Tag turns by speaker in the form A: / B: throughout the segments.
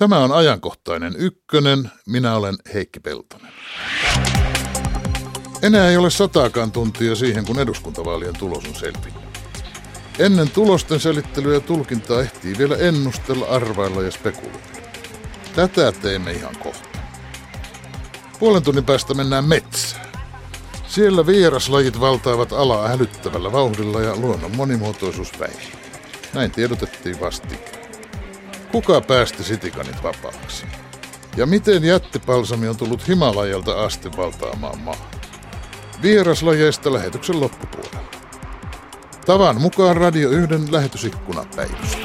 A: Tämä on ajankohtainen ykkönen. Minä olen Heikki Peltonen. Enää ei ole sataakaan tuntia siihen, kun eduskuntavaalien tulos on selvinnyt. Ennen tulosten selittelyä ja tulkintaa ehtii vielä ennustella, arvailla ja spekuloida. Tätä teemme ihan kohta. Puolen tunnin päästä mennään metsään. Siellä vieraslajit valtaavat alaa hälyttävällä vauhdilla ja luonnon monimuotoisuus väihin. Näin tiedotettiin vastikään. Kuka päästi sitikanit vapaaksi? Ja miten jättipalsami on tullut Himalajalta asti valtaamaan maa? Vieraslajeista lähetyksen loppupuolella. Tavan mukaan Radio 1 lähetysikkuna päivys.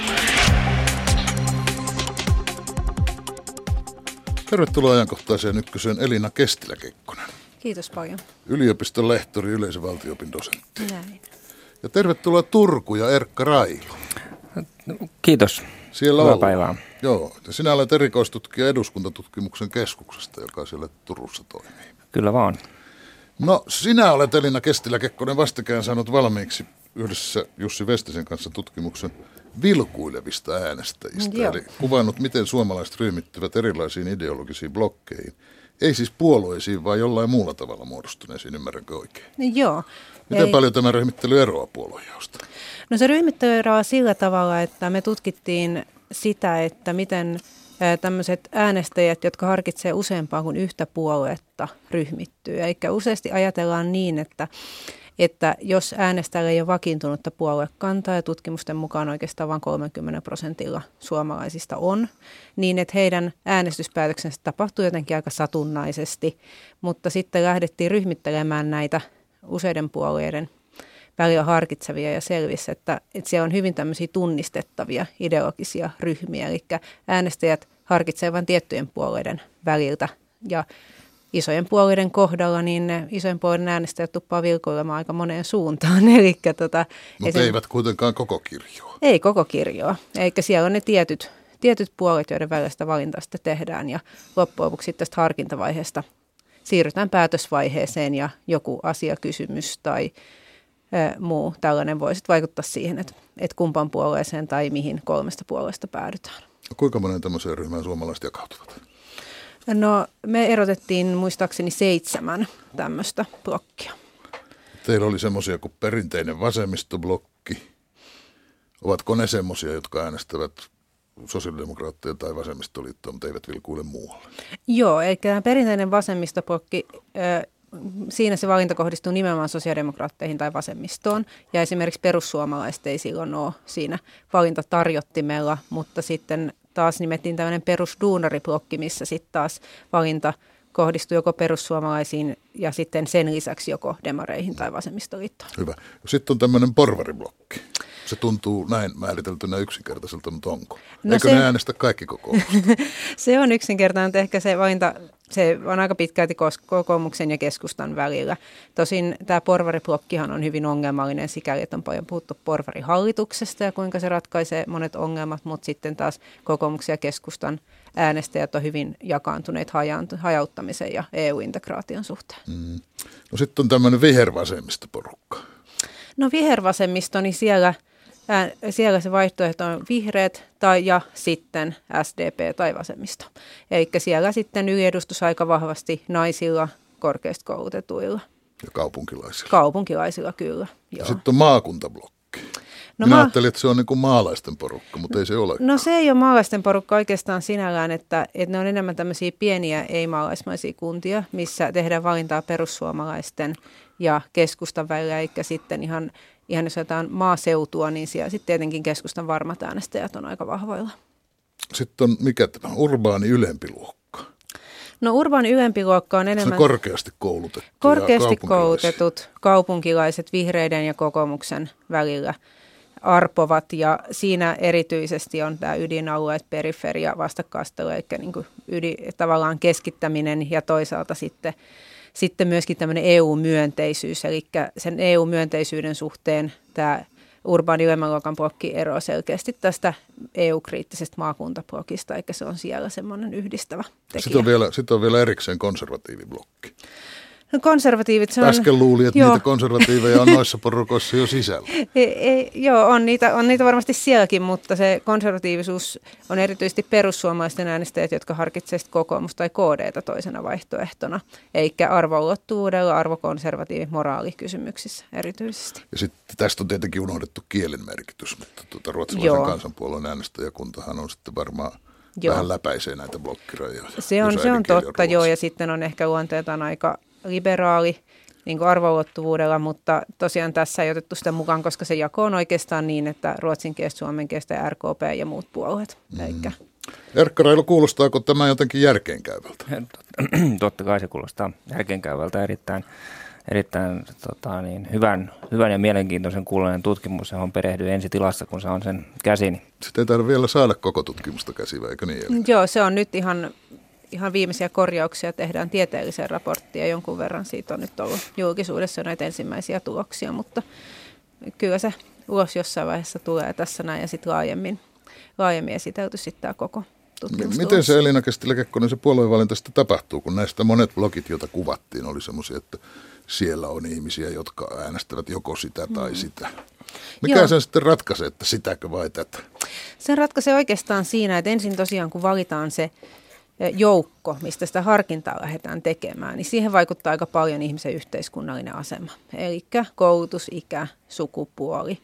A: Tervetuloa ajankohtaiseen ykköseen Elina Kestilä-Kekkonen.
B: Kiitos paljon.
A: Yliopiston lehtori, yleisövaltiopin dosentti.
B: Näin.
A: Ja tervetuloa Turku ja Erkka Railo.
C: Kiitos.
A: Siellä
C: Hyvää
A: ollaan.
C: päivää.
A: Joo, ja sinä olet erikoistutkija eduskuntatutkimuksen keskuksesta, joka siellä Turussa toimii.
C: Kyllä vaan.
A: No, sinä olet Elina Kestilä-Kekkonen vastikään saanut valmiiksi yhdessä Jussi Vestisen kanssa tutkimuksen vilkuilevista äänestäjistä.
B: Joo.
A: Eli kuvannut, miten suomalaiset ryhmittyvät erilaisiin ideologisiin blokkeihin. Ei siis puolueisiin, vaan jollain muulla tavalla muodostuneisiin, ymmärränkö oikein?
B: Niin Joo.
A: Miten
B: Ei-
A: paljon tämä ryhmittely eroaa puoluejaosta?
B: No se ryhmittely eroaa sillä tavalla, että me tutkittiin sitä, että miten tämmöiset äänestäjät, jotka harkitsee useampaa kuin yhtä puoluetta, ryhmittyy. Eli useasti ajatellaan niin, että että jos äänestäjällä ei ole vakiintunutta puoluekantaa ja tutkimusten mukaan oikeastaan vain 30 prosentilla suomalaisista on, niin että heidän äänestyspäätöksensä tapahtuu jotenkin aika satunnaisesti, mutta sitten lähdettiin ryhmittelemään näitä useiden puolueiden välillä harkitsevia ja selvisi, että, että siellä on hyvin tämmöisiä tunnistettavia ideologisia ryhmiä, eli äänestäjät harkitsevat vain tiettyjen puolueiden väliltä ja isojen puolueiden kohdalla, niin ne isojen puolueiden äänestäjät tuppaa vilkuilemaan aika moneen suuntaan. Eli tota,
A: Mutta
B: esim-
A: eivät kuitenkaan koko kirjoa.
B: ei koko kirjoa. Eikä siellä on ne tietyt, tietyt puolet, joiden välillä sitä valintaa sitten tehdään. Ja loppujen lopuksi tästä harkintavaiheesta siirrytään päätösvaiheeseen ja joku asiakysymys tai muu tällainen voi sitten vaikuttaa siihen, että, että kumpaan puolueeseen tai mihin kolmesta puolueesta päädytään.
A: Kuinka monen tämmöiseen ryhmään suomalaiset jakautuvat?
B: No me erotettiin muistaakseni seitsemän tämmöistä blokkia.
A: Teillä oli semmoisia kuin perinteinen vasemmistoblokki. Ovatko ne semmoisia, jotka äänestävät sosiaalidemokraatteja tai vasemmistoliittoa, mutta eivät vilkuile muualle?
B: Joo, eli tämä perinteinen vasemmistoblokki, siinä se valinta kohdistuu nimenomaan sosiaalidemokraatteihin tai vasemmistoon. Ja esimerkiksi perussuomalaiset ei silloin ole siinä valintatarjottimella, mutta sitten taas nimettiin tämmöinen perusduunariblokki, missä sitten taas valinta kohdistuu joko perussuomalaisiin ja sitten sen lisäksi joko demareihin tai vasemmistoliittoon.
A: Hyvä. Sitten on tämmöinen porvariblokki. Se tuntuu näin määriteltynä yksinkertaiselta, mutta onko?
B: No
A: Eikö
B: se-
A: ne äänestä kaikki koko
B: Se on yksinkertainen, mutta ehkä se valinta, se on aika pitkälti kokoomuksen ja keskustan välillä. Tosin tämä porvariblokkihan on hyvin ongelmallinen sikäli, että on paljon puhuttu porvarihallituksesta ja kuinka se ratkaisee monet ongelmat, mutta sitten taas kokoomuksen ja keskustan äänestäjät on hyvin jakaantuneet hajauttamisen ja EU-integraation suhteen.
A: Mm. No sitten on tämmöinen vihervasemmistoporukka.
B: No vihervasemmisto, niin siellä, siellä se vaihtoehto on vihreät tai ja sitten SDP tai vasemmisto. Eli siellä sitten yliedustus aika vahvasti naisilla, korkeasti koulutetuilla,
A: ja kaupunkilaisilla.
B: kaupunkilaisilla kyllä.
A: Ja
B: Joo.
A: sitten on maakuntablokki.
B: No
A: Minä
B: maa-
A: ajattelin, että se on niin kuin maalaisten porukka, mutta ei se ole.
B: No se ei ole maalaisten porukka oikeastaan sinällään, että, että ne on enemmän tämmöisiä pieniä ei-maalaismaisia kuntia, missä tehdään valintaa perussuomalaisten ja keskustan välillä, eikä sitten ihan, ihan jos otetaan maaseutua, niin siellä sitten tietenkin keskustan varmat äänestäjät on aika vahvoilla.
A: Sitten on mikä tämä urbaani ylempi luokka.
B: No urban ylempi luokka on
A: Se on
B: enemmän
A: korkeasti koulutettu.
B: korkeasti koulutetut kaupunkilaiset vihreiden ja kokoomuksen välillä arpovat ja siinä erityisesti on tämä ydinalueet, periferia, vastakkaistelu, eli niin kuin ydin, tavallaan keskittäminen ja toisaalta sitten, sitten myöskin tämmöinen EU-myönteisyys, eli sen EU-myönteisyyden suhteen tämä urbaani ylemmäluokan blokki eroaa selkeästi tästä EU-kriittisestä maakuntablokista, eikä se on siellä semmoinen yhdistävä tekijä.
A: Sitten on, vielä, sitten on vielä erikseen konservatiiviblokki.
B: No konservatiivit, se on...
A: Äsken luuli, että
B: joo.
A: niitä konservatiiveja on noissa porukoissa jo sisällä.
B: Ei, ei, joo, on niitä, on niitä varmasti sielläkin, mutta se konservatiivisuus on erityisesti perussuomalaisten äänestäjät, jotka harkitsevat kokoomusta tai KDtä toisena vaihtoehtona, eikä arvoulottuvuudella, arvokonservatiivit moraalikysymyksissä erityisesti.
A: Ja sitten tästä on tietenkin unohdettu kielen merkitys, mutta tuota, ruotsalaisen
B: Joo.
A: kansanpuolueen äänestäjäkuntahan on sitten varmaan
B: Joo.
A: vähän läpäisee näitä blokkirajoja.
B: Se on, se on totta,
A: ruotsi.
B: joo, ja sitten on ehkä luonteeltaan aika liberaali niin kuin arvoulottuvuudella, mutta tosiaan tässä ei otettu sitä mukaan, koska se jako on oikeastaan niin, että ruotsinkielistä, suomenkielistä ja RKP ja muut puolueet. Mm. Eikä.
A: Erkka Railo, kuulostaako tämä jotenkin järkeenkäyvältä?
C: Totta kai se kuulostaa järkeenkäyvältä erittäin, erittäin tota, niin, hyvän, hyvän ja mielenkiintoisen kuulonen tutkimus, johon perehdyy ensi tilassa, kun saan sen käsini.
A: Sitten ei tarvitse vielä saada koko tutkimusta käsivä, eikö niin? Eli?
B: Joo, se on nyt ihan, ihan viimeisiä korjauksia, tehdään tieteelliseen raporttiin ja jonkun verran siitä on nyt ollut julkisuudessa näitä ensimmäisiä tuloksia, mutta kyllä se ulos jossain vaiheessa tulee tässä näin ja sitten laajemmin, laajemmin esitelty sitten tämä koko tutkimus.
A: Miten se Elina Kestilä-Kekkonen se puoluevalinta sitten tapahtuu, kun näistä monet blogit, joita kuvattiin, oli semmoisia, että siellä on ihmisiä, jotka äänestävät joko sitä tai sitä. Mikä
B: Mm. Joo.
A: sen sitten ratkaisee, että sitäkö vai tätä?
B: Se ratkaisee oikeastaan siinä, että ensin tosiaan kun valitaan se joukko, mistä sitä harkintaa lähdetään tekemään, niin siihen vaikuttaa aika paljon ihmisen yhteiskunnallinen asema. Eli koulutus, ikä, sukupuoli,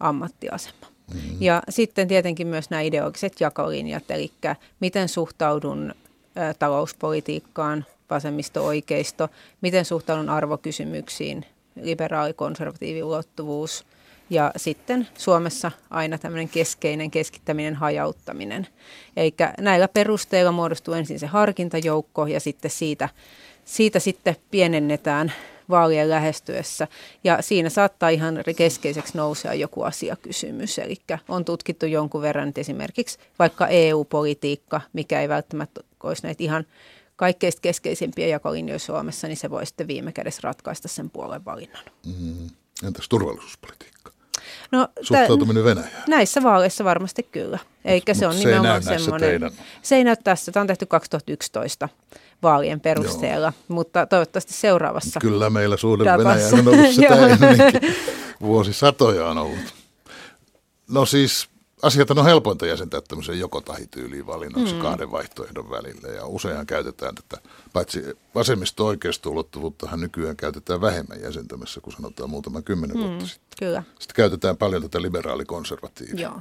B: ammattiasema. Mm-hmm. Ja sitten tietenkin myös nämä ideologiset jakolinjat, eli miten suhtaudun ö, talouspolitiikkaan, vasemmisto-oikeisto, miten suhtaudun arvokysymyksiin, liberaali-konservatiivi ulottuvuus – ja sitten Suomessa aina tämmöinen keskeinen keskittäminen, hajauttaminen. Eli näillä perusteilla muodostuu ensin se harkintajoukko ja sitten siitä, siitä sitten pienennetään vaalien lähestyessä. Ja siinä saattaa ihan keskeiseksi nousea joku asiakysymys. Eli on tutkittu jonkun verran että esimerkiksi vaikka EU-politiikka, mikä ei välttämättä olisi näitä ihan kaikkein keskeisimpiä jakolinjoja Suomessa, niin se voi sitten viime kädessä ratkaista sen puolen valinnan.
A: Mm. Entäs turvallisuuspolitiikka?
B: No,
A: Suhtautuminen Venäjään?
B: Näissä vaaleissa varmasti kyllä. Eikä se
A: Mut
B: on
A: se ei näy
B: nimenomaan
A: näissä
B: semmoinen. Se ei näy tässä. Tämä on tehty 2011 vaalien perusteella, Joo. mutta toivottavasti seuraavassa.
A: Kyllä meillä suhde. Venäjään on ollut sitä ennenkin. Vuosisatoja on ollut. No siis asiat on helpointa jäsentää tämmöiseen joko tahityyliin valinnaksi mm. kahden vaihtoehdon välillä. Ja useinhan käytetään tätä, paitsi vasemmisto oikeisto ulottuvuuttahan nykyään käytetään vähemmän jäsentämässä, kun sanotaan muutama kymmenen mm. vuotta sitten.
B: Kyllä,
A: Sitten käytetään paljon tätä liberaalikonservatiivia.
B: joo.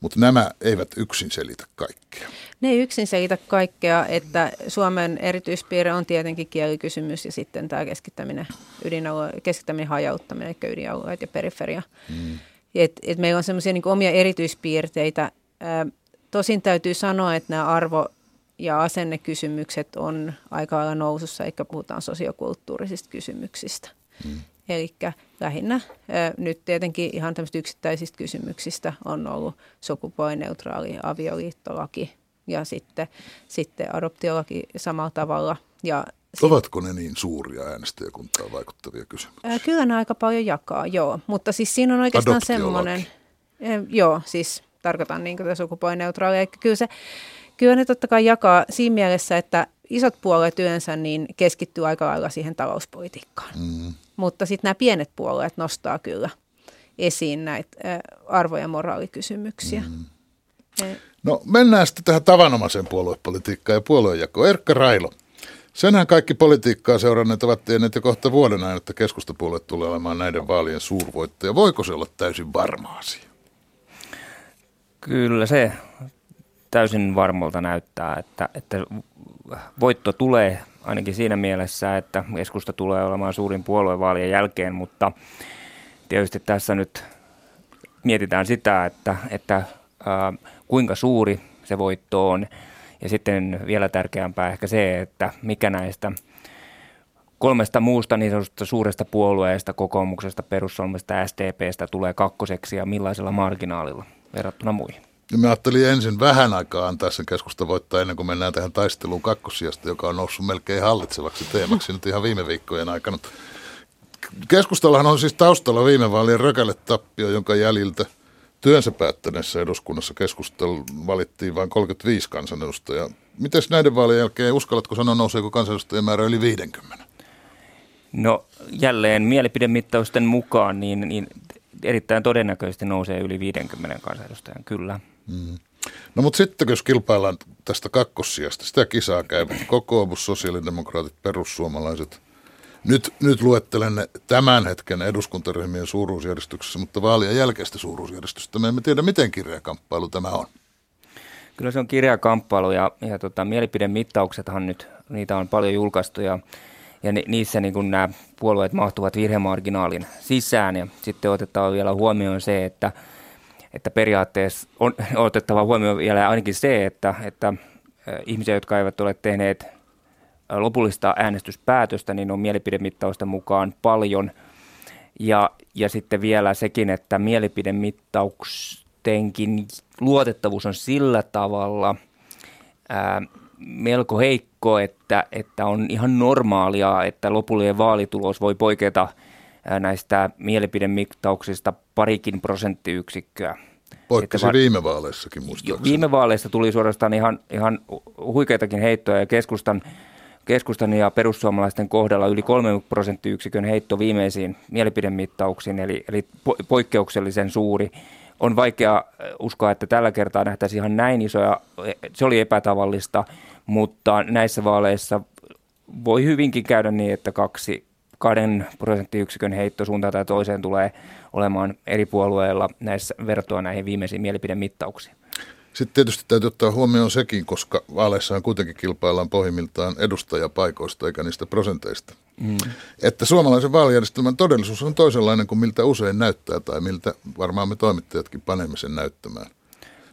A: Mutta nämä eivät yksin selitä kaikkea.
B: Ne ei yksin selitä kaikkea, että Suomen erityispiirre on tietenkin kielikysymys ja sitten tämä keskittäminen, ydinalue, keskittäminen hajauttaminen, eli ydinalueet ja periferia. Mm. Et, et meillä on semmoisia niin omia erityispiirteitä. Ää, tosin täytyy sanoa, että nämä arvo- ja asennekysymykset on aika lailla nousussa, eikä puhutaan sosiokulttuurisista kysymyksistä. Mm. Eli lähinnä ää, nyt tietenkin ihan tämmöisistä yksittäisistä kysymyksistä on ollut sukupuolineutraali avioliittolaki ja sitten, sitten adoptiolaki samalla tavalla. Ja
A: Ovatko ne niin suuria äänestäjäkuntaan vaikuttavia kysymyksiä?
B: kyllä ne aika paljon jakaa, joo. Mutta siis siinä on oikeastaan semmoinen, joo, siis tarkoitan niin tätä sukupuolineutraalia. Eli kyllä, se, kyllä ne totta kai jakaa siinä mielessä, että isot puolueet yleensä niin keskittyy aika lailla siihen talouspolitiikkaan.
A: Mm.
B: Mutta sitten nämä pienet puolueet nostaa kyllä esiin näitä arvo- ja moraalikysymyksiä. Mm.
A: No mennään sitten tähän tavanomaiseen puoluepolitiikkaan ja puoluejakoon. Erkka Railo, senhän kaikki politiikkaa seuranneet ovat tienneet jo kohta vuoden ajan, että keskustapuolue tulee olemaan näiden vaalien suurvoittaja. Voiko se olla täysin varma asia?
C: Kyllä se täysin varmalta näyttää, että, että voitto tulee ainakin siinä mielessä, että keskusta tulee olemaan suurin puolue vaalien jälkeen, mutta tietysti tässä nyt mietitään sitä, että, että ää, kuinka suuri se voitto on. Ja sitten vielä tärkeämpää ehkä se, että mikä näistä kolmesta muusta niin sanotusta suuresta puolueesta, kokoomuksesta, perussuomalaisesta ja SDPstä tulee kakkoseksi ja millaisella marginaalilla verrattuna muihin.
A: Mä ajattelin ensin vähän aikaa antaa sen keskusta voittaa ennen kuin mennään tähän taisteluun kakkosijasta, joka on noussut melkein hallitsevaksi teemaksi nyt ihan viime viikkojen aikana. Keskustallahan on siis taustalla viime vaalien rökälle tappio, jonka jäljiltä työnsä päättäneessä eduskunnassa keskustel valittiin vain 35 kansanedustajaa. Miten näiden vaalien jälkeen, uskallatko sanoa, nouseeko kansanedustajien määrä yli 50?
C: No jälleen mielipidemittausten mukaan niin, niin erittäin todennäköisesti nousee yli 50 kansanedustajan, kyllä. Mm.
A: No mutta sitten jos kilpaillaan tästä kakkossijasta, sitä kisaa käyvät kokoomus, sosiaalidemokraatit, perussuomalaiset. Nyt, nyt luettelen ne tämän hetken eduskuntaryhmien suuruusjärjestyksessä, mutta vaalien jälkeistä suuruusjärjestystä me emme tiedä, miten kireä kamppailu tämä on.
C: Kyllä se on kireä kamppailu ja, ja tota, mielipidemittauksethan nyt, niitä on paljon julkaistu ja, ja ni, niissä niin kun nämä puolueet mahtuvat virhemarginaalin sisään ja sitten otetaan vielä huomioon se, että – että periaatteessa on otettava huomioon vielä ainakin se, että, että ihmisiä, jotka eivät ole tehneet lopullista äänestyspäätöstä, niin on mielipidemittausten mukaan paljon. Ja, ja sitten vielä sekin, että mielipidemittaustenkin luotettavuus on sillä tavalla ää, melko heikko, että, että on ihan normaalia, että lopullinen vaalitulos voi poiketa – näistä mielipidemittauksista parikin prosenttiyksikköä.
A: Poikkesi va- viime vaaleissakin muistaakseni.
C: Viime vaaleissa tuli suorastaan ihan, ihan huikeitakin heittoja ja keskustan, keskustan ja perussuomalaisten kohdalla yli kolme prosenttiyksikön heitto viimeisiin mielipidemittauksiin, eli, eli po- poikkeuksellisen suuri. On vaikea uskoa, että tällä kertaa nähtäisiin ihan näin isoja, se oli epätavallista, mutta näissä vaaleissa voi hyvinkin käydä niin, että kaksi kahden prosenttiyksikön heitto suuntaan tai toiseen tulee olemaan eri puolueilla näissä vertoa näihin viimeisiin mielipidemittauksiin.
A: Sitten tietysti täytyy ottaa huomioon sekin, koska vaaleissahan kuitenkin kilpaillaan pohjimmiltaan edustajapaikoista eikä niistä prosenteista. Mm. Että suomalaisen vaalijärjestelmän todellisuus on toisenlainen kuin miltä usein näyttää tai miltä varmaan me toimittajatkin panemme sen näyttämään.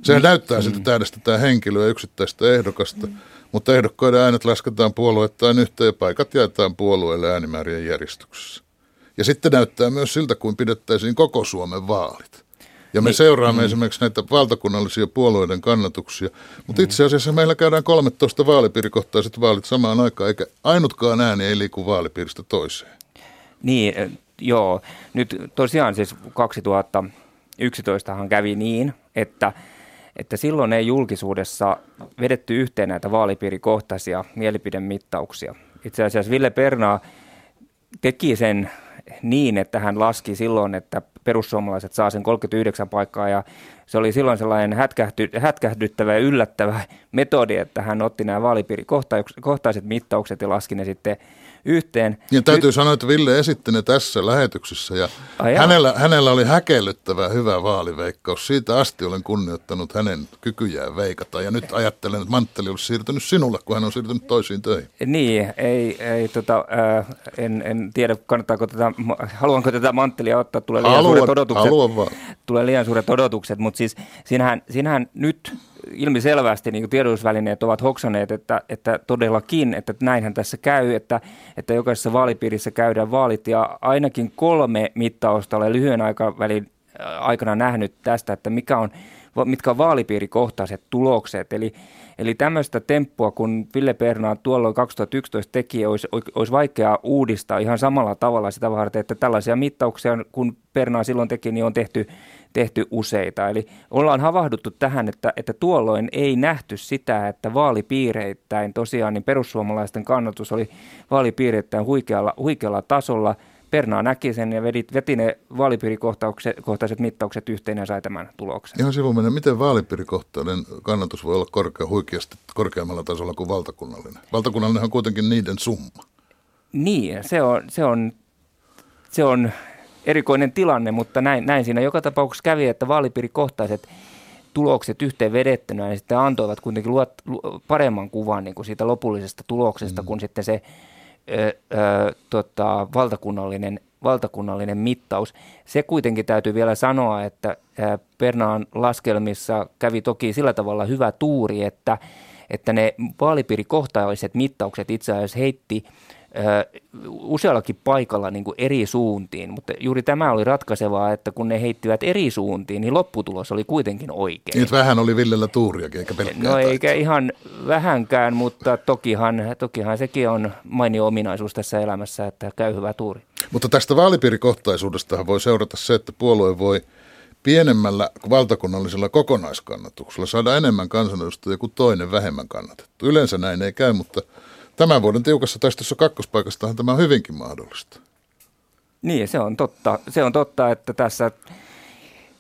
A: Sehän mm. näyttää siltä, että äänestetään henkilöä yksittäistä ehdokasta, mm mutta ehdokkaiden äänet lasketaan puolueettain yhteen ja paikat jaetaan puolueille äänimäärien järjestyksessä. Ja sitten näyttää myös siltä, kuin pidettäisiin koko Suomen vaalit. Ja me niin. seuraamme mm. esimerkiksi näitä valtakunnallisia puolueiden kannatuksia. Mutta itse asiassa meillä käydään 13 vaalipiirikohtaiset vaalit samaan aikaan, eikä ainutkaan ääni ei liiku vaalipiiristä toiseen.
C: Niin, joo. Nyt tosiaan siis 2011 kävi niin, että – että silloin ei julkisuudessa vedetty yhteen näitä vaalipiirikohtaisia mielipidemittauksia. Itse asiassa Ville Pernaa teki sen niin, että hän laski silloin, että perussuomalaiset saa sen 39 paikkaa ja se oli silloin sellainen hätkähty, hätkähdyttävä ja yllättävä metodi, että hän otti nämä vaalipiirikohtaiset mittaukset ja laski ne sitten yhteen.
A: Ja täytyy Nyt... sanoa, että Ville esitti ne tässä lähetyksessä ja hänellä, hänellä oli häkellyttävä hyvä vaaliveikkaus. Siitä asti olen kunnioittanut hänen kykyjään veikata ja nyt ajattelen, että mantteli olisi siirtynyt sinulle, kun hän on siirtynyt toisiin töihin.
C: Niin, ei, ei tota, äh, en, en tiedä, kannattaako tätä, haluanko tätä manttelia ottaa, tulee liian haluan, suuret odotukset. Haluan vaan. Tulee liian suuret odotukset, mutta siis siinähän, siinähän nyt ilmiselvästi niin tiedotusvälineet ovat hoksaneet, että, että todellakin, että näinhän tässä käy, että, että jokaisessa vaalipiirissä käydään vaalit ja ainakin kolme mittausta olen lyhyen aikavälin äh, aikana nähnyt tästä, että mikä on, mitkä on vaalipiirikohtaiset tulokset. Eli, eli tämmöistä temppua, kun Ville Pernaa tuolloin 2011 teki, olisi, olisi vaikea uudistaa ihan samalla tavalla sitä varten, että tällaisia mittauksia, kun Pernaa silloin teki, niin on tehty tehty useita. Eli ollaan havahduttu tähän, että, että tuolloin ei nähty sitä, että vaalipiireittäin tosiaan niin perussuomalaisten kannatus oli vaalipiireittäin huikealla, huikealla tasolla. Pernaa näki sen ja veti, veti ne vaalipiirikohtaiset mittaukset yhteen ja sai tämän tuloksen.
A: Ihan sivuminen, miten vaalipiirikohtainen kannatus voi olla korkea, huikeasti korkeammalla tasolla kuin valtakunnallinen? Valtakunnallinen on kuitenkin niiden summa.
C: Niin, se on, se on, se on erikoinen tilanne, mutta näin, näin siinä joka tapauksessa kävi, että vaalipiirikohtaiset tulokset yhteen vedettynä, niin sitten antoivat kuitenkin luot, lu, paremman kuvan niin kuin siitä lopullisesta tuloksesta mm. kuin sitten se ö, ö, tota, valtakunnallinen, valtakunnallinen mittaus. Se kuitenkin täytyy vielä sanoa, että ö, Pernaan laskelmissa kävi toki sillä tavalla hyvä tuuri, että, että ne vaalipiirikohtaiset mittaukset itse asiassa heitti – useallakin paikalla niin kuin eri suuntiin, mutta juuri tämä oli ratkaisevaa, että kun ne heittivät eri suuntiin, niin lopputulos oli kuitenkin oikein.
A: Niin, vähän oli Villellä tuuriakin, eikä pelkkää
C: No taitoa. eikä ihan vähänkään, mutta tokihan, tokihan sekin on mainio ominaisuus tässä elämässä, että käy hyvä tuuri.
A: Mutta tästä vaalipiirikohtaisuudesta voi seurata se, että puolue voi pienemmällä valtakunnallisella kokonaiskannatuksella saada enemmän kansanedustajia kuin toinen vähemmän kannatettu. Yleensä näin ei käy, mutta Tämän vuoden tiukassa taistossa kakkospaikastahan tämä on hyvinkin mahdollista.
C: Niin, se on totta. Se on totta, että tässä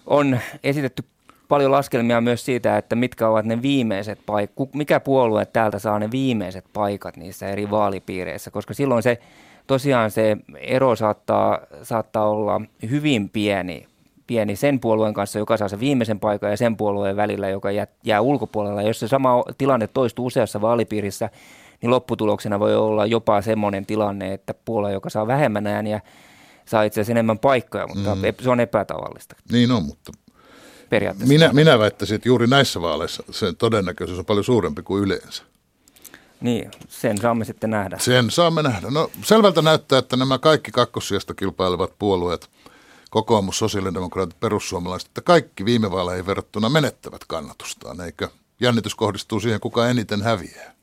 C: on esitetty paljon laskelmia myös siitä, että mitkä ovat ne viimeiset paikat, mikä puolue täältä saa ne viimeiset paikat niissä eri vaalipiireissä, koska silloin se tosiaan se ero saattaa, saattaa olla hyvin pieni, pieni sen puolueen kanssa, joka saa sen viimeisen paikan ja sen puolueen välillä, joka jää, jää ulkopuolella. Jos se sama tilanne toistuu useassa vaalipiirissä, niin lopputuloksena voi olla jopa semmoinen tilanne, että puolue, joka saa vähemmän ääniä, saa itse asiassa enemmän paikkoja, mutta mm. se on epätavallista.
A: Niin on, mutta
C: periaatteessa.
A: Minä, minä väittäisin, että juuri näissä vaaleissa sen todennäköisyys on paljon suurempi kuin yleensä.
C: Niin, sen saamme sitten nähdä.
A: Sen saamme nähdä. No selvältä näyttää, että nämä kaikki kakkossijasta kilpailevat puolueet, kokoomus, sosiaalidemokraatit, perussuomalaiset, että kaikki viime vaaleihin verrattuna menettävät kannatustaan, eikö? Jännitys kohdistuu siihen, kuka eniten häviää.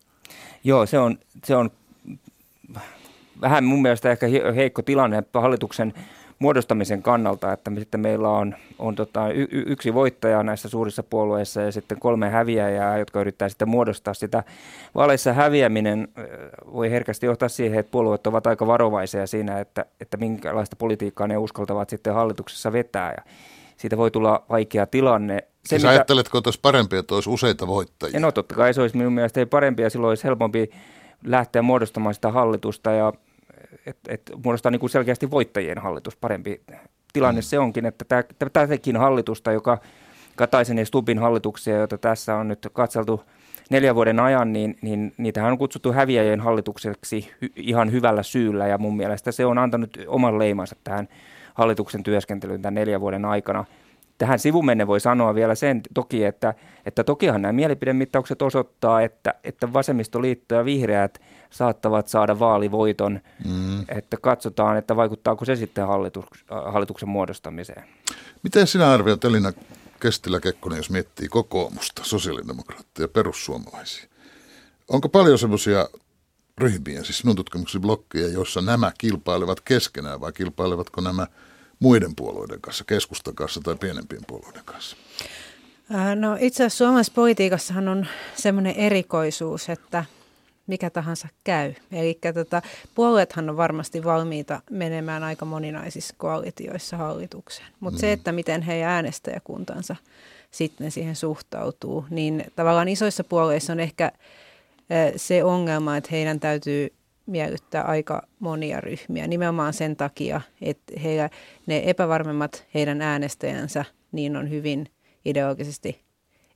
C: Joo, se on, se on vähän mun mielestä ehkä heikko tilanne hallituksen muodostamisen kannalta, että sitten meillä on, on tota, yksi voittaja näissä suurissa puolueissa ja sitten kolme häviäjää, jotka yrittää sitten muodostaa sitä. Vaaleissa häviäminen voi herkästi johtaa siihen, että puolueet ovat aika varovaisia siinä, että, että minkälaista politiikkaa ne uskaltavat sitten hallituksessa vetää ja siitä voi tulla vaikea tilanne. Se,
A: siis mitä... ajatteletko, että olisi parempi, että olisi useita voittajia?
C: No totta kai se olisi minun mielestä parempi ja silloin olisi helpompi lähteä muodostamaan sitä hallitusta ja että et muodostaa niin kuin selkeästi voittajien hallitus parempi tilanne mm. se onkin, että tätäkin hallitusta, joka Kataisen ja Stubin hallituksia, joita tässä on nyt katseltu neljän vuoden ajan, niin, niin niitähän on kutsuttu häviäjien hallitukseksi hy, ihan hyvällä syyllä ja mun mielestä se on antanut oman leimansa tähän hallituksen työskentelyyn tämän neljän vuoden aikana. Tähän sivumenne voi sanoa vielä sen toki, että, että tokihan nämä mielipidemittaukset osoittaa, että, että vasemmistoliitto ja vihreät – saattavat saada vaalivoiton, mm. että katsotaan, että vaikuttaako se sitten hallitus, hallituksen muodostamiseen.
A: Miten sinä arvioit Elina Kestilä-Kekkonen, jos miettii kokoomusta, sosiaalidemokraatteja, perussuomalaisia? Onko paljon semmoisia ryhmiä, siis sinun tutkimuksen blokkeja, joissa nämä kilpailevat keskenään vai kilpailevatko nämä muiden puolueiden kanssa, keskustan kanssa tai pienempien puolueiden kanssa?
B: No itse asiassa suomalaisessa politiikassahan on semmoinen erikoisuus, että – mikä tahansa käy. Eli tota, puolueethan on varmasti valmiita menemään aika moninaisissa koalitioissa hallitukseen. Mutta mm. se, että miten heidän äänestäjäkuntansa sitten siihen suhtautuu, niin tavallaan isoissa puolueissa on ehkä se ongelma, että heidän täytyy miellyttää aika monia ryhmiä. Nimenomaan sen takia, että heillä, ne epävarmemmat heidän äänestäjänsä niin on hyvin ideologisesti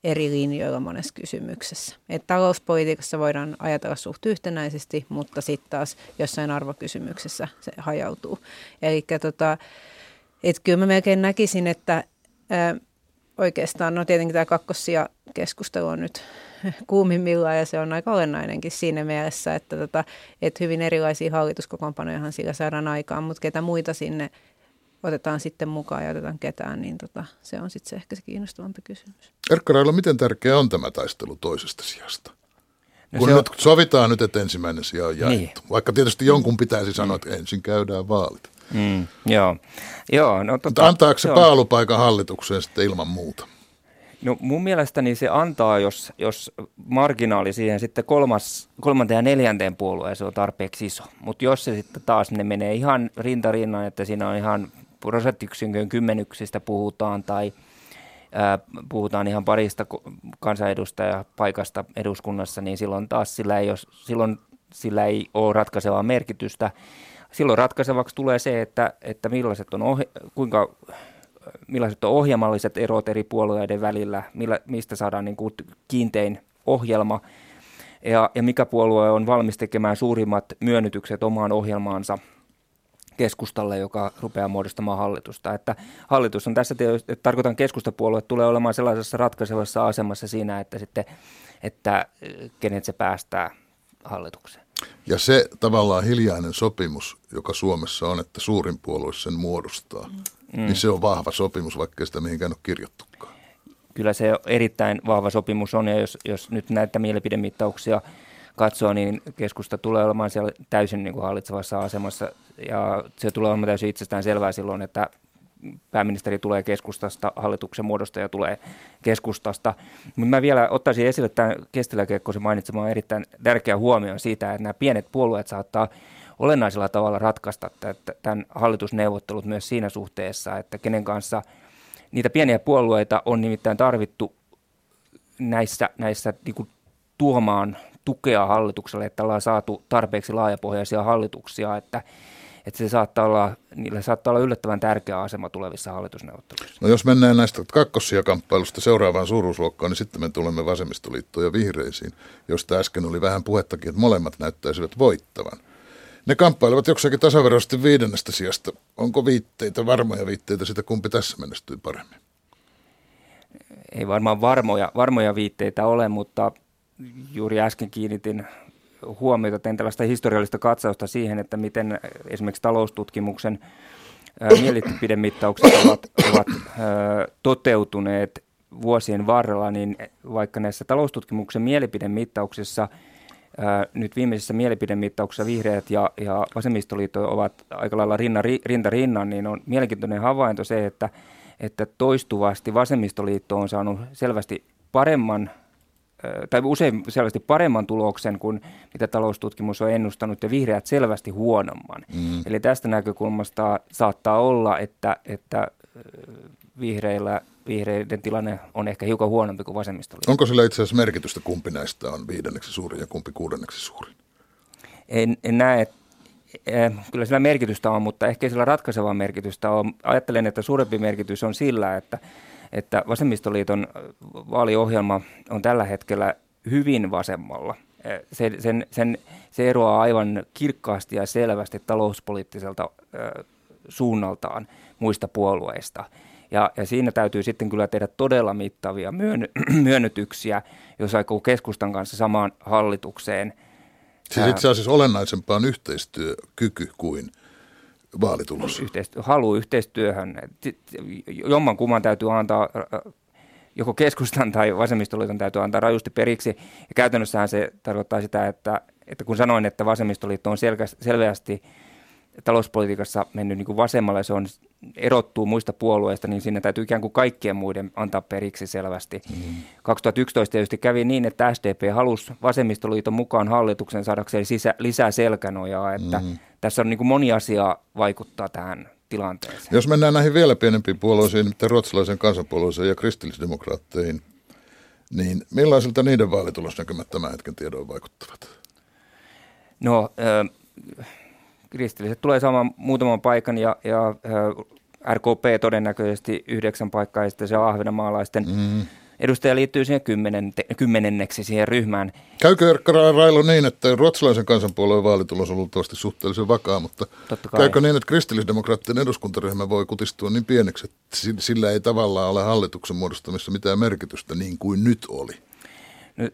B: eri linjoilla monessa kysymyksessä. Et talouspolitiikassa voidaan ajatella suht yhtenäisesti, mutta sitten taas jossain arvokysymyksessä se hajautuu. Eli tota, kyllä mä melkein näkisin, että ää, oikeastaan, no tietenkin tämä kakkossia keskustelu on nyt kuumimmillaan ja se on aika olennainenkin siinä mielessä, että, tota, että hyvin erilaisia hallituskokoonpanojahan sillä saadaan aikaan, mutta ketä muita sinne otetaan sitten mukaan ja otetaan ketään, niin tota, se on sitten se ehkä se kiinnostavampi kysymys.
A: Erkka Railo, miten tärkeä on tämä taistelu toisesta sijasta? No Kun nyt on... sovitaan nyt, että ensimmäinen sija on jaettu. Niin. Vaikka tietysti jonkun pitäisi sanoa, että ensin käydään vaalit.
C: Mm, joo. joo no, tota,
A: Mutta antaako se paalupaikan hallitukseen sitten ilman muuta?
C: No mun mielestäni se antaa, jos, jos marginaali siihen sitten kolmas, kolmanteen ja neljänteen puolueeseen on tarpeeksi iso. Mutta jos se sitten taas ne menee ihan rintarinnan, että siinä on ihan prosenttiyksikön kymmenyksistä puhutaan tai ää, puhutaan ihan parista kansanedustajapaikasta eduskunnassa, niin silloin taas sillä ei ole, silloin sillä ei ole ratkaisevaa merkitystä. Silloin ratkaisevaksi tulee se, että, että millaiset on ohje, kuinka millaiset on ohjelmalliset erot eri puolueiden välillä, millä, mistä saadaan niin kuin kiintein ohjelma ja, ja mikä puolue on valmis tekemään suurimmat myönnytykset omaan ohjelmaansa – keskustalle, joka rupeaa muodostamaan hallitusta. Että hallitus on tässä, tietysti, että tarkoitan keskustapuolue, tulee olemaan sellaisessa ratkaisevassa asemassa siinä, että, sitten, että kenet se päästää hallitukseen.
A: Ja se tavallaan hiljainen sopimus, joka Suomessa on, että suurin puolue sen muodostaa, mm. niin se on vahva sopimus, vaikka sitä mihinkään ole kirjoittukaan.
C: Kyllä se erittäin vahva sopimus on, ja jos, jos nyt näitä mielipidemittauksia katsoo, niin keskusta tulee olemaan siellä täysin niin kuin hallitsevassa asemassa ja se tulee olemaan täysin itsestään selvää silloin, että pääministeri tulee keskustasta, hallituksen muodostaja tulee keskustasta. Mutta mä vielä ottaisin esille tämän Kestilä Kekkosen mainitsemaan erittäin tärkeä huomio siitä, että nämä pienet puolueet saattaa olennaisella tavalla ratkaista tämän hallitusneuvottelut myös siinä suhteessa, että kenen kanssa niitä pieniä puolueita on nimittäin tarvittu näissä, näissä niin kuin tuomaan tukea hallitukselle, että ollaan saatu tarpeeksi laajapohjaisia hallituksia, että, että se saattaa olla, niille saattaa olla yllättävän tärkeä asema tulevissa hallitusneuvotteluissa.
A: No jos mennään näistä kakkossia-kamppailusta seuraavaan suuruusluokkaan, niin sitten me tulemme vasemmistoliittoon ja vihreisiin, josta äsken oli vähän puhettakin, että molemmat näyttäisivät voittavan. Ne kamppailevat jokseenkin tasaveroisesti viidennestä sijasta. Onko viitteitä, varmoja viitteitä sitä, kumpi tässä menestyy paremmin?
C: Ei varmaan varmoja, varmoja viitteitä ole, mutta juuri äsken kiinnitin huomiota, tein tällaista historiallista katsausta siihen, että miten esimerkiksi taloustutkimuksen mielipidemittaukset ovat, ovat toteutuneet vuosien varrella, niin vaikka näissä taloustutkimuksen mielipidemittauksissa nyt viimeisessä mielipidemittauksessa vihreät ja, ja vasemmistoliitto ovat aika lailla rinna, rinta rinnan, niin on mielenkiintoinen havainto se, että, että toistuvasti vasemmistoliitto on saanut selvästi paremman tai usein selvästi paremman tuloksen kuin mitä taloustutkimus on ennustanut ja vihreät selvästi huonomman. Mm. Eli tästä näkökulmasta saattaa olla, että, että vihreillä, vihreiden tilanne on ehkä hiukan huonompi kuin vasemmistoliitto.
A: Onko sillä itse asiassa merkitystä, kumpi näistä on viidenneksi suurin ja kumpi kuudenneksi suurin?
C: En, en näe, kyllä sillä merkitystä on, mutta ehkä sillä ratkaisevaa merkitystä on. Ajattelen, että suurempi merkitys on sillä, että että vasemmistoliiton vaaliohjelma on tällä hetkellä hyvin vasemmalla. Se, sen, sen, se eroaa aivan kirkkaasti ja selvästi talouspoliittiselta ö, suunnaltaan muista puolueista. Ja, ja siinä täytyy sitten kyllä tehdä todella mittavia myön, myönnytyksiä, jos aikoo keskustan kanssa samaan hallitukseen.
A: Siis itse asiassa olennaisempaa on yhteistyökyky kuin – vaalitulos?
C: Yhteistyö, halu yhteistyöhön. Jomman kumman täytyy antaa, joko keskustan tai vasemmistoliiton täytyy antaa rajusti periksi. Ja käytännössähän se tarkoittaa sitä, että, että kun sanoin, että vasemmistoliitto on selvästi talouspolitiikassa mennyt niin kuin vasemmalle, se on erottuu muista puolueista, niin siinä täytyy ikään kuin kaikkien muiden antaa periksi selvästi. Mm. 2011 tietysti kävi niin, että SDP halusi vasemmistoliiton mukaan hallituksen saadakseen sisä, lisää selkänojaa, että mm. tässä on niin kuin moni asia vaikuttaa tähän tilanteeseen.
A: Jos mennään näihin vielä pienempiin puolueisiin, nimittäin ruotsalaisen kansanpuolueeseen ja kristillisdemokraatteihin, niin millaisilta niiden vaalitulosnäkymät tämän hetken tiedoin vaikuttavat?
C: No, äh, kristilliset tulee saamaan muutaman paikan ja, ja RKP todennäköisesti yhdeksän paikkaa ja sitten se on ahvenanmaalaisten mm. edustaja liittyy siihen kymmenen, kymmenenneksi siihen ryhmään.
A: Käykö Erkka Railo niin, että ruotsalaisen kansanpuolueen vaalitulos on luultavasti suhteellisen vakaa, mutta käykö niin, että kristillisdemokraattien eduskuntaryhmä voi kutistua niin pieneksi, että sillä ei tavallaan ole hallituksen muodostamissa mitään merkitystä niin kuin nyt oli?
C: No,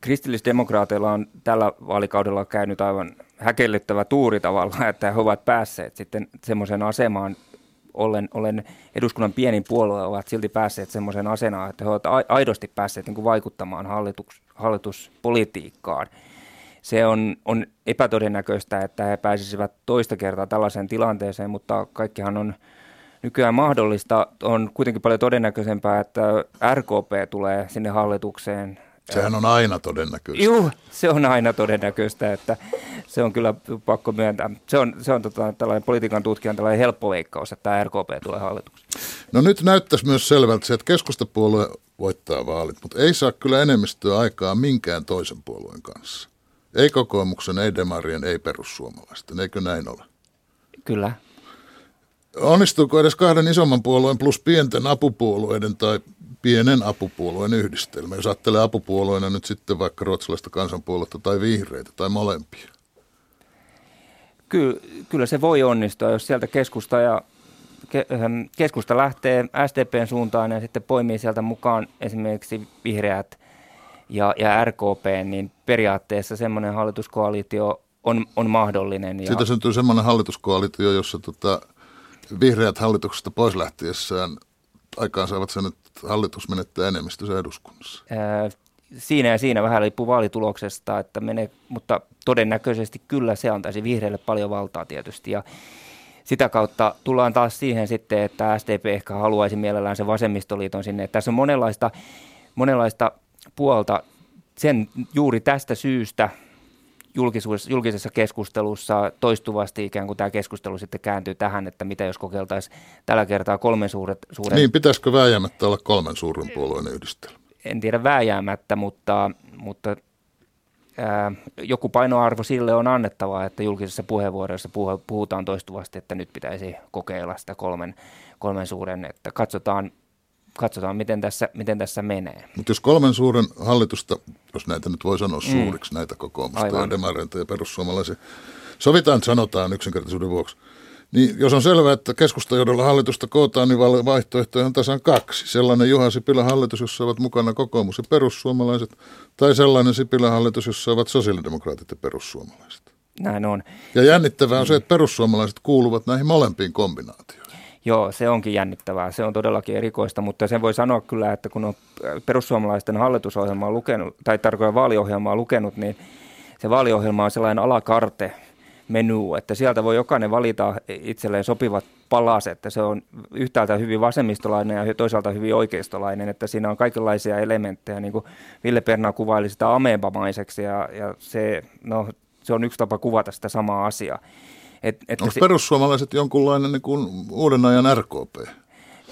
C: kristillisdemokraateilla on tällä vaalikaudella käynyt aivan häkellyttävä tuuri tavallaan, että he ovat päässeet sitten semmoisen asemaan, ollen, ollen eduskunnan pienin puolue ovat silti päässeet semmoisen asenaan, että he ovat aidosti päässeet niin kuin vaikuttamaan hallitus, hallituspolitiikkaan. Se on, on epätodennäköistä, että he pääsisivät toista kertaa tällaiseen tilanteeseen, mutta kaikkihan on nykyään mahdollista. On kuitenkin paljon todennäköisempää, että RKP tulee sinne hallitukseen
A: Sehän on aina todennäköistä.
C: Joo, se on aina todennäköistä, että se on kyllä pakko myöntää. Se on, se on tota, tällainen politiikan tutkijan tällainen helppo leikkaus, että tämä RKP tulee hallitukseen.
A: No nyt näyttäisi myös selvältä se, että keskustapuolue voittaa vaalit, mutta ei saa kyllä enemmistöä aikaa minkään toisen puolueen kanssa. Ei kokoomuksen, ei demarien, ei perussuomalaisten. Eikö näin ole?
C: Kyllä.
A: Onnistuuko edes kahden isomman puolueen plus pienten apupuolueiden tai pienen apupuolueen yhdistelmä, jos ajattelee apupuolueena nyt sitten vaikka ruotsalaista kansanpuoluetta tai vihreitä tai molempia?
C: Kyllä, kyllä se voi onnistua, jos sieltä keskusta, ja, ke, ähm, keskusta lähtee SDPn suuntaan ja sitten poimii sieltä mukaan esimerkiksi vihreät ja, ja RKP, niin periaatteessa semmoinen hallituskoalitio on, on mahdollinen.
A: Ja... Siitä syntyy semmoinen hallituskoalitio, jossa tota, vihreät hallituksesta pois lähtiessään aikaan saavat sen, että hallitus menettää enemmistössä eduskunnassa? Ää,
C: siinä ja siinä vähän riippuu vaalituloksesta, että menee, mutta todennäköisesti kyllä se antaisi vihreille paljon valtaa tietysti. Ja sitä kautta tullaan taas siihen sitten, että SDP ehkä haluaisi mielellään sen vasemmistoliiton sinne. Tässä on monenlaista, monenlaista puolta sen juuri tästä syystä julkisessa keskustelussa toistuvasti ikään kuin tämä keskustelu sitten kääntyy tähän, että mitä jos kokeiltaisiin tällä kertaa kolmen suuret... suuren...
A: Niin, pitäisikö vääjäämättä olla kolmen suuren puolueen yhdistelmä?
C: En tiedä vääjäämättä, mutta, mutta ää, joku painoarvo sille on annettava, että julkisessa puheenvuorossa puhutaan toistuvasti, että nyt pitäisi kokeilla sitä kolmen, kolmen suuren, että katsotaan katsotaan, miten tässä, miten tässä menee.
A: Mutta jos kolmen suuren hallitusta, jos näitä nyt voi sanoa mm. suuriksi, näitä kokoomusta ja demareita ja perussuomalaisia, sovitaan, sanotaan yksinkertaisuuden vuoksi, niin jos on selvää, että keskustajohdolla hallitusta kootaan, niin vaihtoehtoja on tasan kaksi. Sellainen Juha Sipilän hallitus, jossa ovat mukana kokoomus ja perussuomalaiset, tai sellainen Sipilän hallitus, jossa ovat sosiaalidemokraatit ja perussuomalaiset.
C: Näin on.
A: Ja jännittävää on se, että perussuomalaiset kuuluvat näihin molempiin kombinaatioihin.
C: Joo, se onkin jännittävää. Se on todellakin erikoista, mutta sen voi sanoa kyllä, että kun on perussuomalaisten hallitusohjelmaa lukenut, tai tarkoitan vaaliohjelmaa lukenut, niin se vaaliohjelma on sellainen alakarte menu, että sieltä voi jokainen valita itselleen sopivat palaset, että se on yhtäältä hyvin vasemmistolainen ja toisaalta hyvin oikeistolainen, että siinä on kaikenlaisia elementtejä, niin kuin Ville Perna kuvaili sitä amebamaiseksi ja, ja se, no, se on yksi tapa kuvata sitä samaa asiaa.
A: Et, et Onko se, perussuomalaiset jonkunlainen niin kuin uuden ajan RKP? En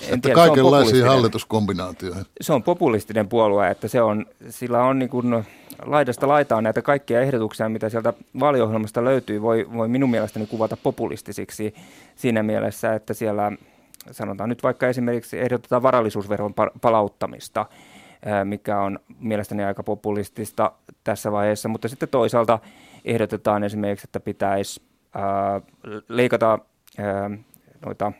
A: että tiedä, kaikenlaisia hallituskombinaatioihin.
C: Se on populistinen puolue, että se on, sillä on niin kuin laidasta laitaan näitä kaikkia ehdotuksia, mitä sieltä vaaliohjelmasta löytyy, voi, voi minun mielestäni kuvata populistisiksi siinä mielessä, että siellä sanotaan nyt vaikka esimerkiksi ehdotetaan varallisuusveron palauttamista, mikä on mielestäni aika populistista tässä vaiheessa, mutta sitten toisaalta ehdotetaan esimerkiksi, että pitäisi leikata noita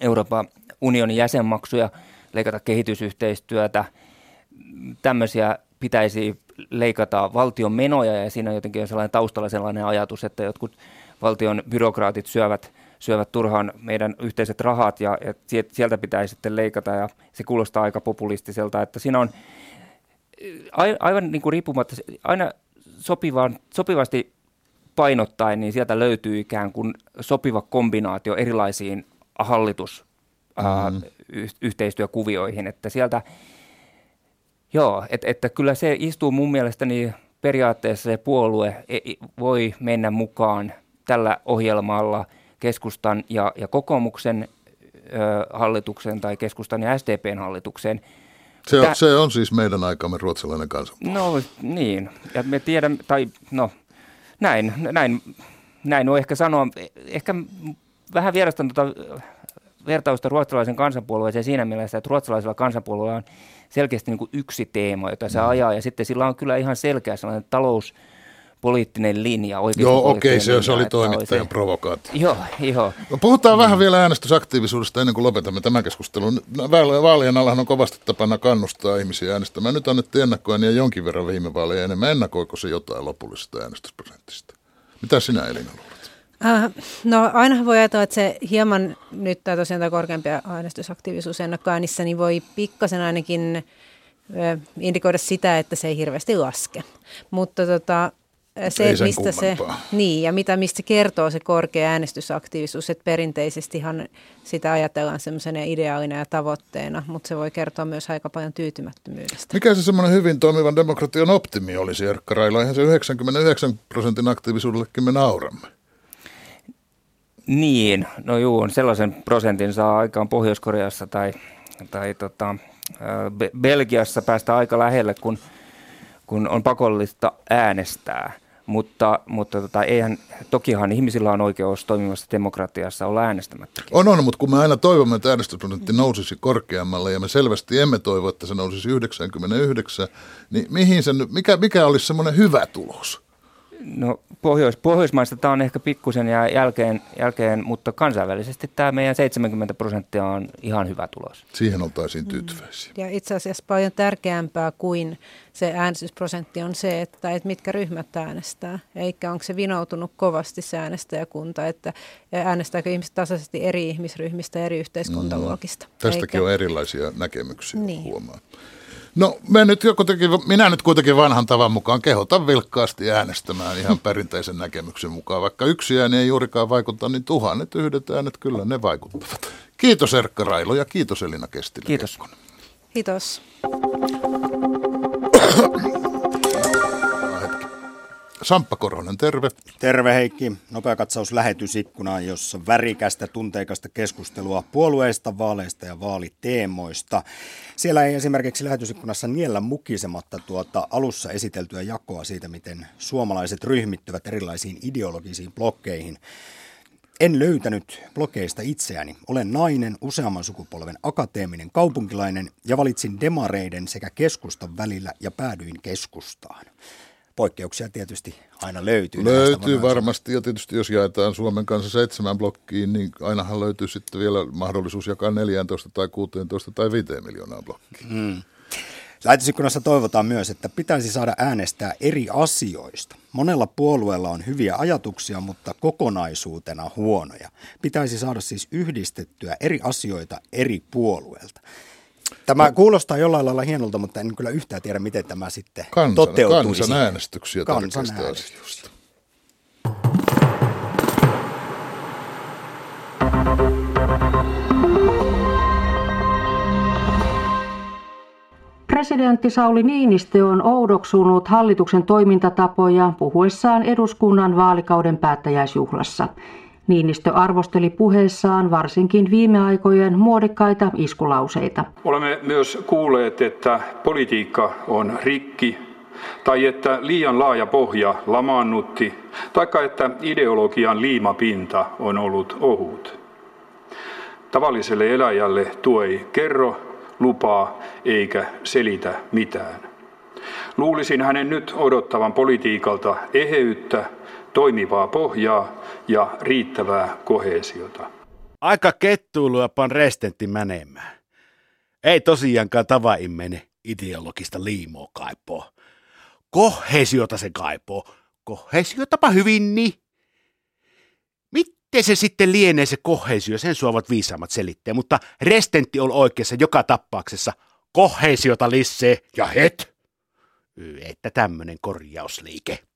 C: Euroopan unionin jäsenmaksuja, leikata kehitysyhteistyötä, tämmöisiä pitäisi leikata valtion menoja ja siinä on jotenkin sellainen taustalla sellainen ajatus, että jotkut valtion byrokraatit syövät, syövät turhaan meidän yhteiset rahat ja, ja sieltä pitäisi sitten leikata ja se kuulostaa aika populistiselta, että siinä on aivan niin kuin riippumatta, aina sopivaan, sopivasti painottaen, niin sieltä löytyy ikään kuin sopiva kombinaatio erilaisiin hallitusyhteistyökuvioihin, mm-hmm. että sieltä, joo, et, että kyllä se istuu mun mielestäni periaatteessa se puolue e, voi mennä mukaan tällä ohjelmalla keskustan ja, ja kokoomuksen ö, hallituksen tai keskustan ja SDPn hallitukseen.
A: Se on, se on siis meidän aikamme ruotsalainen kansanpuolue.
C: No niin, ja me tiedämme, tai no näin, näin, näin on ehkä sanoa. Ehkä vähän vierastan tuota vertausta ruotsalaisen kansanpuolueeseen siinä mielessä, että ruotsalaisella kansanpuolueella on selkeästi niin kuin yksi teema, jota se mm. ajaa, ja sitten sillä on kyllä ihan selkeä sellainen talous, poliittinen linja.
A: Joo, okei, okay, se, se oli toimittajan se... provokaatio.
C: Joo, joo.
A: No, puhutaan mm. vähän vielä äänestysaktiivisuudesta ennen kuin lopetamme tämän keskustelun. Vaalien allahan on kovasti tapana kannustaa ihmisiä äänestämään. Nyt annettiin ennakkoja niin jonkin verran viime vaaleja enemmän. Ennakoiko se jotain lopullisesta äänestysprosentista? Mitä sinä Elina luulet?
B: Äh, no aina voi ajatella, että se hieman nyt tämä tosiaan tämä korkeampi äänestysaktiivisuus ennakkoäänissä, niin voi pikkasen ainakin indikoida sitä, että se ei hirveästi laske. Mutta tota, se,
A: Ei
B: mistä se, niin, ja mitä, mistä kertoo se korkea äänestysaktiivisuus, että perinteisestihan sitä ajatellaan semmoisena ideaalina ja tavoitteena, mutta se voi kertoa myös aika paljon tyytymättömyydestä.
A: Mikä se semmoinen hyvin toimivan demokratian optimi olisi, Erkka Raila? Eihän se 99 prosentin aktiivisuudellekin me nauramme.
C: Niin, no juu, sellaisen prosentin saa aikaan Pohjois-Koreassa tai, tai tota, Belgiassa päästä aika lähelle, kun, kun on pakollista äänestää – mutta, mutta tota, eihän, tokihan ihmisillä on oikeus toimivassa demokratiassa olla äänestämättä.
A: On, on, mutta kun me aina toivomme, että äänestysprosentti nousisi korkeammalle ja me selvästi emme toivo, että se nousisi 99, niin mihin se, mikä, mikä olisi semmoinen hyvä tulos?
C: No Pohjois, Pohjoismaista tämä on ehkä pikkusen ja jälkeen, jälkeen, mutta kansainvälisesti tämä meidän 70 prosenttia on ihan hyvä tulos.
A: Siihen oltaisiin mm. tyytyväisiä.
B: Ja itse asiassa paljon tärkeämpää kuin se äänestysprosentti on se, että, että mitkä ryhmät äänestää. Eikä onko se vinoutunut kovasti se äänestäjäkunta, että äänestääkö ihmiset tasaisesti eri ihmisryhmistä, eri yhteiskuntaluokista. Mm.
A: Tästäkin Eikä... on erilaisia näkemyksiä niin. huomaa. No me nyt jo kuitenkin, minä nyt kuitenkin vanhan tavan mukaan kehotan vilkkaasti äänestämään ihan perinteisen näkemyksen mukaan. Vaikka yksi ääni ei juurikaan vaikuta, niin tuhannet yhdet äänet kyllä ne vaikuttavat. Kiitos Erkka Railo ja kiitos Elina Kestilä.
C: Kiitos.
B: Kiitos.
A: Samppa Korhonen, terve.
D: Terve Heikki. Nopea katsaus lähetysikkunaan, jossa värikästä tunteikasta keskustelua puolueista, vaaleista ja vaaliteemoista. Siellä ei esimerkiksi lähetysikkunassa niellä mukisematta tuota alussa esiteltyä jakoa siitä, miten suomalaiset ryhmittyvät erilaisiin ideologisiin blokkeihin. En löytänyt blokeista itseäni. Olen nainen, useamman sukupolven akateeminen kaupunkilainen ja valitsin demareiden sekä keskustan välillä ja päädyin keskustaan poikkeuksia tietysti aina löytyy.
A: Löytyy varmasti ja tietysti jos jaetaan Suomen kanssa seitsemän blokkiin, niin ainahan löytyy sitten vielä mahdollisuus jakaa 14 tai 16 tai 5 miljoonaa blokkiin. Hmm.
D: Lähetysikkunassa toivotaan myös, että pitäisi saada äänestää eri asioista. Monella puolueella on hyviä ajatuksia, mutta kokonaisuutena huonoja. Pitäisi saada siis yhdistettyä eri asioita eri puolueelta. Tämä no. kuulostaa jollain lailla hienolta, mutta en kyllä yhtään tiedä, miten tämä sitten Kansan, toteutuisi.
A: Kansanäänestyksiä Kansanäänestys.
E: Presidentti Sauli Niinistö on oudoksunut hallituksen toimintatapoja puhuessaan eduskunnan vaalikauden päättäjäisjuhlassa. Niinistö arvosteli puheessaan varsinkin viime aikojen muodikkaita iskulauseita.
F: Olemme myös kuulleet, että politiikka on rikki, tai että liian laaja pohja lamaannutti, taikka että ideologian liimapinta on ollut ohut. Tavalliselle eläjälle tuo ei kerro, lupaa eikä selitä mitään. Luulisin hänen nyt odottavan politiikalta eheyttä, toimivaa pohjaa ja riittävää kohesiota.
G: Aika kettuilua pan restentti menemään. Ei tosiaankaan tavaimmene ideologista liimoa kaipoo. Kohesiota se kaipoo. Kohesiotapa hyvin niin. Miten se sitten lienee se kohesio, sen suovat viisaammat selittää, mutta restentti on oikeassa joka tappauksessa. Kohesiota lissee ja het. Että tämmönen korjausliike.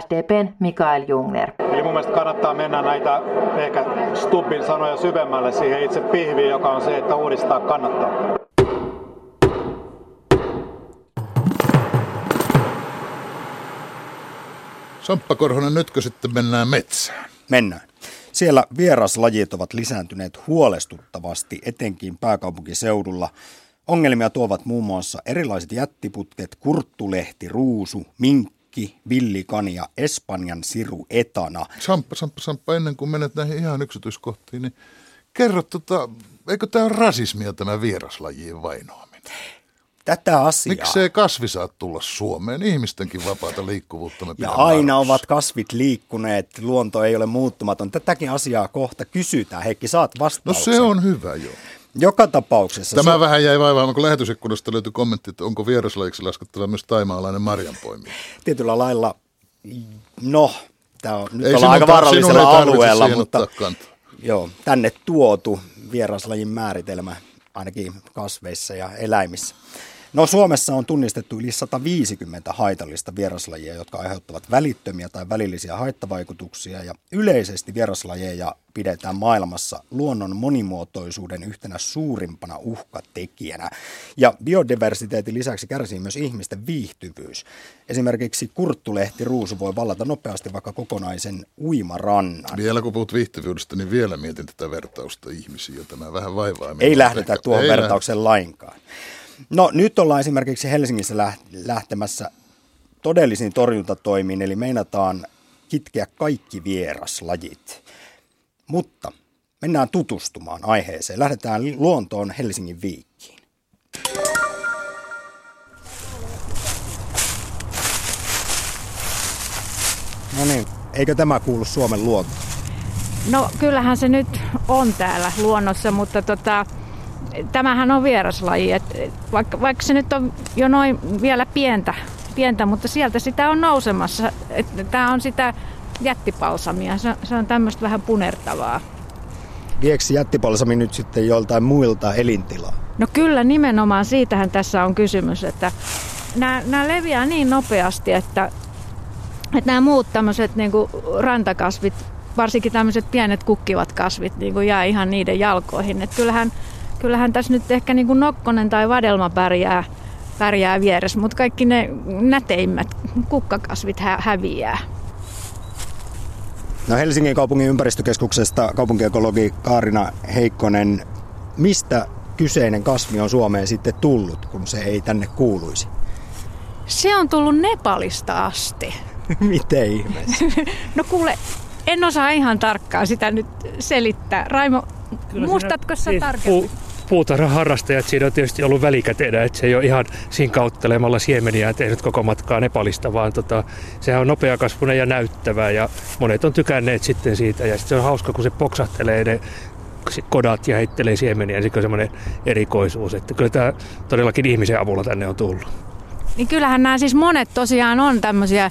E: SDPn Mikael Jungner.
H: Eli mun mielestä kannattaa mennä näitä ehkä Stubbin sanoja syvemmälle siihen itse pihviin, joka on se, että uudistaa kannattaa.
A: Samppa Korhonen, nytkö sitten mennään metsään?
D: Mennään. Siellä vieraslajit ovat lisääntyneet huolestuttavasti, etenkin pääkaupunkiseudulla. Ongelmia tuovat muun muassa erilaiset jättiputket, kurttulehti, ruusu, minkki, Villi villikani ja Espanjan siru etana.
A: Samppa, Samppa, Samppa, ennen kuin menet näihin ihan yksityiskohtiin, niin kerro, tota, eikö tämä ole rasismia tämä vieraslajien vainoaminen?
D: Tätä asiaa.
A: Miksei kasvi saa tulla Suomeen? Ihmistenkin vapaata liikkuvuutta me
D: Ja aina arvossa. ovat kasvit liikkuneet, luonto ei ole muuttumaton. Tätäkin asiaa kohta kysytään. Heikki, saat vastauksen.
A: No se on hyvä, joo.
D: Joka tapauksessa.
A: Tämä so- vähän jäi vaivaamaan, kun lähetysikkunasta löytyi kommentti, että onko vieraslajiksi laskettava myös taimaalainen marjanpoimija.
D: Tietyllä lailla, no, tämä on nyt ollaan aika vaarallisella alueella, mutta joo, tänne tuotu vieraslajin määritelmä ainakin kasveissa ja eläimissä. No Suomessa on tunnistettu yli 150 haitallista vieraslajia, jotka aiheuttavat välittömiä tai välillisiä haittavaikutuksia ja yleisesti vieraslajeja pidetään maailmassa luonnon monimuotoisuuden yhtenä suurimpana uhkatekijänä. Ja biodiversiteetin lisäksi kärsii myös ihmisten viihtyvyys. Esimerkiksi kurttulehti ruusu voi vallata nopeasti vaikka kokonaisen uimarannan.
A: Vielä kun puhut viihtyvyydestä, niin vielä mietin tätä vertausta ihmisiin, tämä vähän vaivaa.
D: Ei lähdetä tuohon vertauksen lainkaan. No nyt ollaan esimerkiksi Helsingissä lähtemässä todellisiin torjuntatoimiin, eli meinataan kitkeä kaikki vieraslajit. Mutta mennään tutustumaan aiheeseen. Lähdetään luontoon Helsingin viikkiin. No niin, eikö tämä kuulu Suomen luontoon?
I: No kyllähän se nyt on täällä luonnossa, mutta tota, tämähän on vieraslaji, että vaikka, vaikka se nyt on jo noin vielä pientä, pientä mutta sieltä sitä on nousemassa. Tämä on sitä jättipalsamia, se, se on tämmöistä vähän punertavaa.
D: Viekö jättipalsami nyt sitten joltain muilta elintilaa?
I: No kyllä, nimenomaan siitähän tässä on kysymys, että nämä, nämä leviää niin nopeasti, että, että nämä muut tämmöiset niin rantakasvit, varsinkin tämmöiset pienet kukkivat kasvit niin kuin jää ihan niiden jalkoihin. Että kyllähän, kyllähän tässä nyt ehkä niin kuin nokkonen tai vadelma pärjää, pärjää vieressä, mutta kaikki ne näteimmät kukkakasvit hä- häviää.
D: No Helsingin kaupungin ympäristökeskuksesta kaupunkiekologi Kaarina Heikkonen, mistä kyseinen kasvi on Suomeen sitten tullut, kun se ei tänne kuuluisi?
I: Se on tullut Nepalista asti.
D: Miten ihmeessä?
I: no kuule, en osaa ihan tarkkaan sitä nyt selittää. Raimo, Kyllä muistatko sä siis tarkemmin?
J: Puutarhaharrastajat siinä on tietysti ollut välikäteenä, että se ei ole ihan sinkauttelemalla siemeniä tehnyt koko matkaa Nepalista, vaan tota, sehän on nopeakasvunen ja näyttävä ja monet on tykänneet sitten siitä ja sitten se on hauska, kun se poksahtelee ne kodat ja heittelee siemeniä, niin se on semmoinen erikoisuus, että kyllä tämä todellakin ihmisen avulla tänne on tullut.
I: Niin kyllähän nämä siis monet tosiaan on tämmöisiä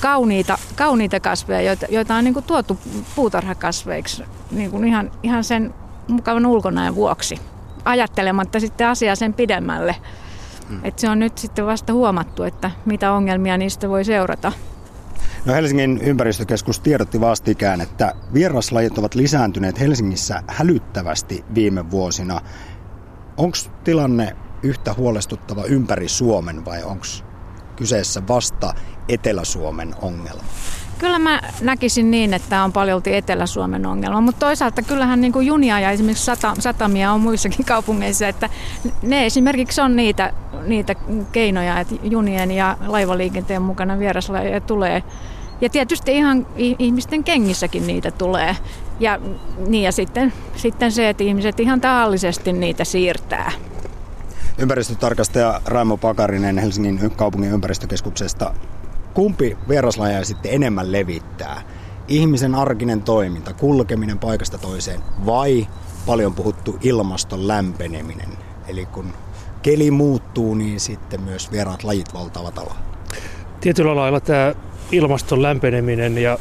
I: kauniita, kauniita kasveja, joita, joita on niin tuotu puutarhakasveiksi niin ihan, ihan sen mukavan ulkonäön vuoksi ajattelematta sitten asiaa sen pidemmälle. Hmm. Et se on nyt sitten vasta huomattu, että mitä ongelmia niistä voi seurata.
D: No Helsingin ympäristökeskus tiedotti vastikään, että vieraslajit ovat lisääntyneet Helsingissä hälyttävästi viime vuosina. Onko tilanne yhtä huolestuttava ympäri Suomen vai onko kyseessä vasta Etelä-Suomen ongelma?
I: Kyllä mä näkisin niin, että on paljolti Etelä-Suomen ongelma, mutta toisaalta kyllähän niin kuin junia ja esimerkiksi sata, satamia on muissakin kaupungeissa, että ne esimerkiksi on niitä, niitä keinoja, että junien ja laivaliikenteen mukana vieraslajeja tulee. Ja tietysti ihan ihmisten kengissäkin niitä tulee. Ja, niin ja sitten, sitten se, että ihmiset ihan tahallisesti niitä siirtää.
D: Ympäristötarkastaja Raimo Pakarinen Helsingin kaupungin ympäristökeskuksesta Kumpi vieraslajeja sitten enemmän levittää? Ihmisen arkinen toiminta, kulkeminen paikasta toiseen vai paljon puhuttu ilmaston lämpeneminen? Eli kun keli muuttuu, niin sitten myös vieraat lajit valtaavat alaa.
J: Tietyllä lailla tämä ilmaston lämpeneminen ja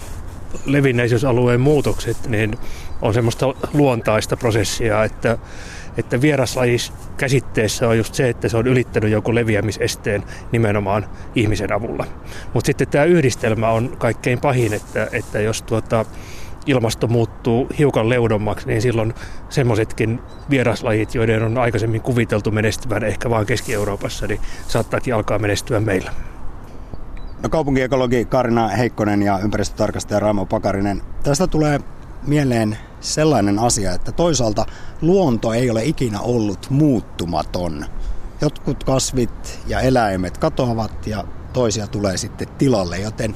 J: levinneisyysalueen muutokset niin on semmoista luontaista prosessia, että että vieraslajis käsitteessä on just se, että se on ylittänyt joku leviämisesteen nimenomaan ihmisen avulla. Mutta sitten tämä yhdistelmä on kaikkein pahin, että, että jos tuota, ilmasto muuttuu hiukan leudommaksi, niin silloin semmoisetkin vieraslajit, joiden on aikaisemmin kuviteltu menestyvän ehkä vain Keski-Euroopassa, niin saattaakin alkaa menestyä meillä.
D: No kaupunkiekologi Karina Heikkonen ja ympäristötarkastaja Raimo Pakarinen. Tästä tulee mieleen sellainen asia, että toisaalta luonto ei ole ikinä ollut muuttumaton. Jotkut kasvit ja eläimet katoavat ja toisia tulee sitten tilalle, joten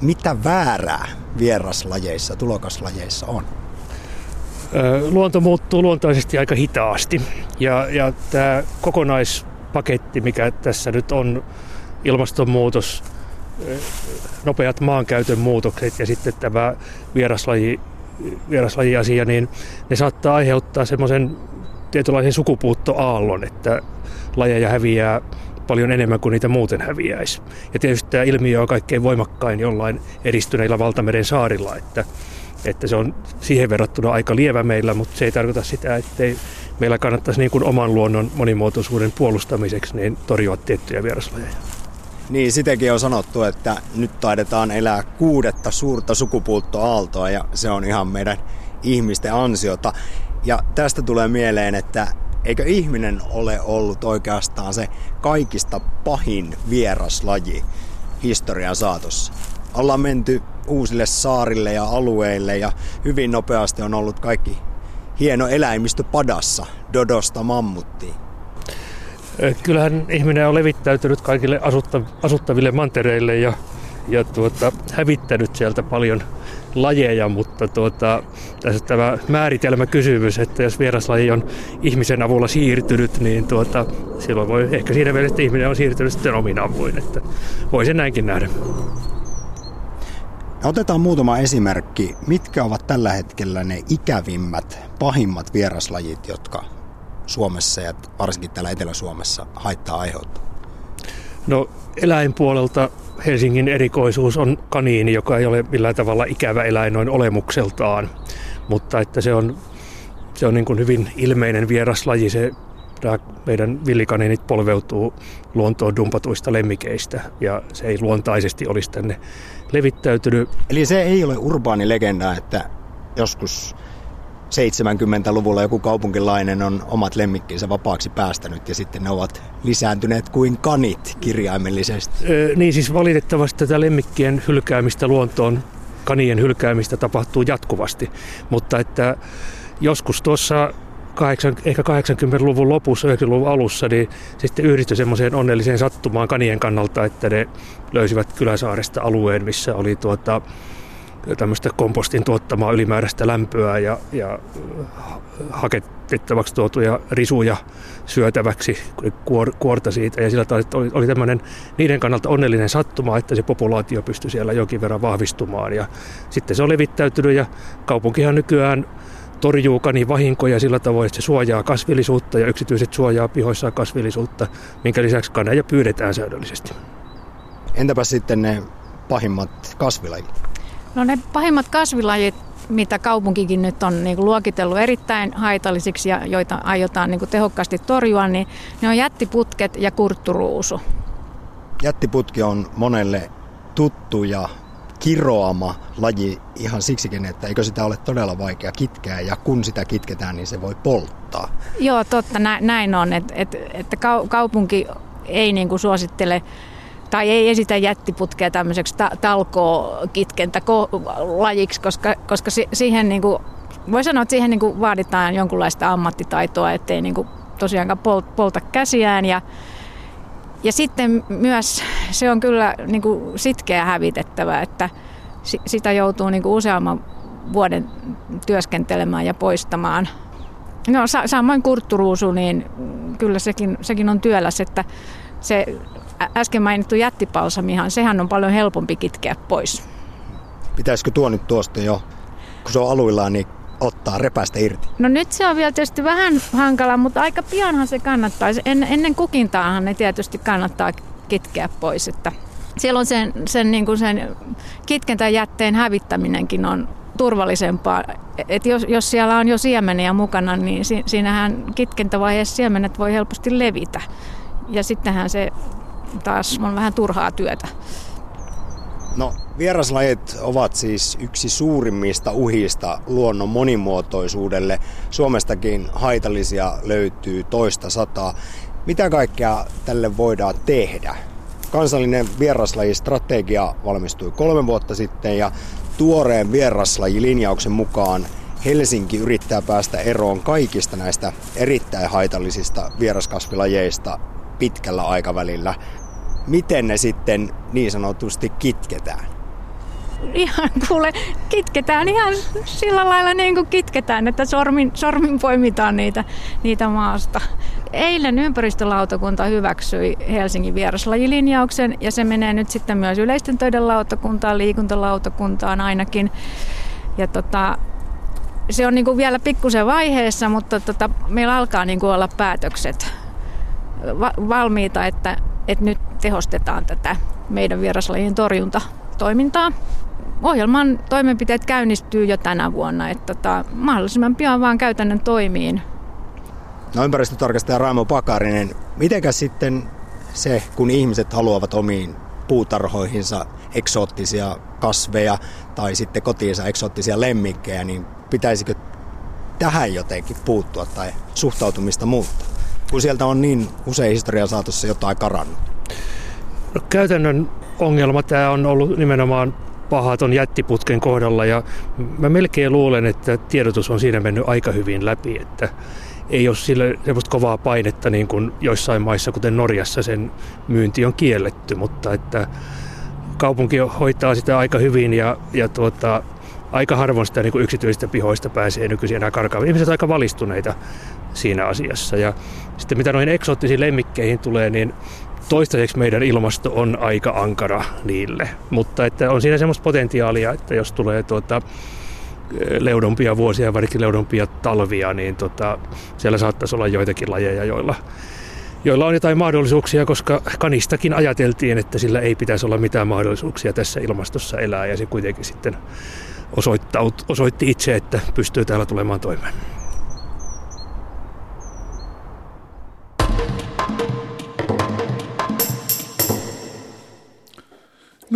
D: mitä väärää vieraslajeissa, tulokaslajeissa on?
J: Luonto muuttuu luontaisesti aika hitaasti ja, ja tämä kokonaispaketti, mikä tässä nyt on, ilmastonmuutos, nopeat maankäytön muutokset ja sitten tämä vieraslaji vieraslajiasia, niin ne saattaa aiheuttaa semmoisen tietynlaisen sukupuuttoaallon, että lajeja häviää paljon enemmän kuin niitä muuten häviäisi. Ja tietysti tämä ilmiö on kaikkein voimakkain jollain edistyneillä valtameren saarilla, että, että se on siihen verrattuna aika lievä meillä, mutta se ei tarkoita sitä, että meillä kannattaisi niin kuin oman luonnon monimuotoisuuden puolustamiseksi niin torjua tiettyjä vieraslajeja.
D: Niin, sitäkin on sanottu, että nyt taidetaan elää kuudetta suurta sukupuuttoaaltoa ja se on ihan meidän ihmisten ansiota. Ja tästä tulee mieleen, että eikö ihminen ole ollut oikeastaan se kaikista pahin vieraslaji historian saatossa? Ollaan menty uusille saarille ja alueille ja hyvin nopeasti on ollut kaikki hieno eläimistö padassa, Dodosta mammuttiin.
J: Kyllähän ihminen on levittäytynyt kaikille asuttaville mantereille ja, ja tuota, hävittänyt sieltä paljon lajeja, mutta tuota, tässä tämä määritelmäkysymys, että jos vieraslaji on ihmisen avulla siirtynyt, niin tuota, silloin voi ehkä siinä mielessä, että ihminen on siirtynyt sitten omin avuin, että voi sen näinkin nähdä.
D: Otetaan muutama esimerkki. Mitkä ovat tällä hetkellä ne ikävimmät, pahimmat vieraslajit, jotka Suomessa ja varsinkin täällä Etelä-Suomessa haittaa aiheuttaa?
J: No eläinpuolelta Helsingin erikoisuus on kaniini, joka ei ole millään tavalla ikävä eläin noin olemukseltaan, mutta että se on, se on niin kuin hyvin ilmeinen vieraslaji. Se nämä meidän villikaniinit polveutuu luontoon dumpatuista lemmikeistä ja se ei luontaisesti olisi tänne levittäytynyt.
D: Eli se ei ole urbaani legenda, että joskus 70-luvulla joku kaupunkilainen on omat lemmikkinsä vapaaksi päästänyt ja sitten ne ovat lisääntyneet kuin kanit kirjaimellisesti.
J: Öö, niin siis valitettavasti tätä lemmikkien hylkäämistä luontoon, kanien hylkäämistä tapahtuu jatkuvasti, mutta että joskus tuossa 8, ehkä 80-luvun lopussa, 90-luvun alussa, niin sitten yhdistyi semmoiseen onnelliseen sattumaan kanien kannalta, että ne löysivät Kyläsaaresta alueen, missä oli tuota, tämmöistä kompostin tuottamaa ylimääräistä lämpöä ja, ja haketettavaksi tuotuja risuja syötäväksi, kuor, kuorta siitä. Ja sillä tavalla oli, oli tämmöinen niiden kannalta onnellinen sattuma, että se populaatio pystyi siellä jonkin verran vahvistumaan. Ja sitten se on levittäytynyt ja kaupunkihan nykyään torjuu kanin vahinkoja sillä tavoin, että se suojaa kasvillisuutta ja yksityiset suojaa pihoissaan kasvillisuutta, minkä lisäksi kaneja pyydetään säännöllisesti.
D: Entäpä sitten ne pahimmat kasvilajit?
I: No ne pahimmat kasvilajit, mitä kaupunkikin nyt on niin kuin luokitellut erittäin haitallisiksi ja joita aiotaan niin kuin tehokkaasti torjua, niin ne on jättiputket ja kurtturuusu.
D: Jättiputki on monelle tuttu ja kiroama laji ihan siksikin, että eikö sitä ole todella vaikea kitkeä ja kun sitä kitketään, niin se voi polttaa.
I: Joo, totta, näin on, että, että, että kaupunki ei niin kuin suosittele tai ei esitä jättiputkea tämmöiseksi ta- talkoo-kitkentä-lajiksi, koska, koska siihen niin kuin, voi sanoa, että siihen niin kuin vaaditaan jonkunlaista ammattitaitoa, ettei niin kuin tosiaankaan polta käsiään ja ja sitten myös se on kyllä niin kuin sitkeä hävitettävä, että sitä joutuu niin kuin useamman vuoden työskentelemään ja poistamaan. No samoin kurtturuusu, niin kyllä sekin, sekin on työläs, että se äsken mainittu jättipalsamihan, sehän on paljon helpompi kitkeä pois.
D: Pitäisikö tuo nyt tuosta jo, kun se on aluillaan, niin ottaa repästä irti?
I: No nyt se on vielä tietysti vähän hankala, mutta aika pianhan se kannattaa. En, ennen kukintaahan ne tietysti kannattaa kitkeä pois, että siellä on sen, sen, niin kuin sen kitkentäjätteen hävittäminenkin on turvallisempaa. Et jos, jos siellä on jo siemeniä mukana, niin si, siinähän kitkentävaiheessa siemenet voi helposti levitä. Ja sittenhän se taas on vähän turhaa työtä.
D: No, vieraslajit ovat siis yksi suurimmista uhista luonnon monimuotoisuudelle. Suomestakin haitallisia löytyy toista sataa. Mitä kaikkea tälle voidaan tehdä? Kansallinen vieraslajistrategia valmistui kolme vuotta sitten ja tuoreen vieraslajilinjauksen mukaan Helsinki yrittää päästä eroon kaikista näistä erittäin haitallisista vieraskasvilajeista pitkällä aikavälillä miten ne sitten niin sanotusti kitketään?
I: Ihan kuule, kitketään ihan sillä lailla niin kuin kitketään, että sormin, sormin poimitaan niitä, niitä maasta. Eilen ympäristölautakunta hyväksyi Helsingin vieraslajilinjauksen ja se menee nyt sitten myös yleisten töiden lautakuntaan, liikuntalautakuntaan ainakin. Ja tota, se on niin kuin vielä pikkusen vaiheessa, mutta tota, meillä alkaa niin kuin olla päätökset va- valmiita, että, että nyt tehostetaan tätä meidän vieraslajien torjuntatoimintaa. Ohjelman toimenpiteet käynnistyy jo tänä vuonna, että tota, mahdollisimman pian vaan käytännön toimiin.
D: No ympäristötarkastaja Raimo Pakarinen, mitenkäs sitten se, kun ihmiset haluavat omiin puutarhoihinsa eksoottisia kasveja tai sitten kotiinsa eksoottisia lemmikkejä, niin pitäisikö tähän jotenkin puuttua tai suhtautumista muuttaa? Kun sieltä on niin usein historian saatossa jotain karannut.
J: No, käytännön ongelma tämä on ollut nimenomaan pahaton jättiputken kohdalla ja mä melkein luulen, että tiedotus on siinä mennyt aika hyvin läpi, että ei ole sille semmoista kovaa painetta niin kuin joissain maissa, kuten Norjassa sen myynti on kielletty, mutta että kaupunki hoitaa sitä aika hyvin ja, ja tuota, aika harvoin sitä niin kuin yksityisistä pihoista pääsee nykyisin enää karkaamaan. Ihmiset ovat aika valistuneita siinä asiassa. Ja sitten mitä noihin eksoottisiin lemmikkeihin tulee, niin toistaiseksi meidän ilmasto on aika ankara niille, mutta että on siinä semmoista potentiaalia, että jos tulee tuota, leudompia vuosia, varsinkin leudompia talvia, niin tota, siellä saattaisi olla joitakin lajeja, joilla, joilla on jotain mahdollisuuksia, koska kanistakin ajateltiin, että sillä ei pitäisi olla mitään mahdollisuuksia tässä ilmastossa elää, ja se kuitenkin sitten osoitti itse, että pystyy täällä tulemaan toimeen.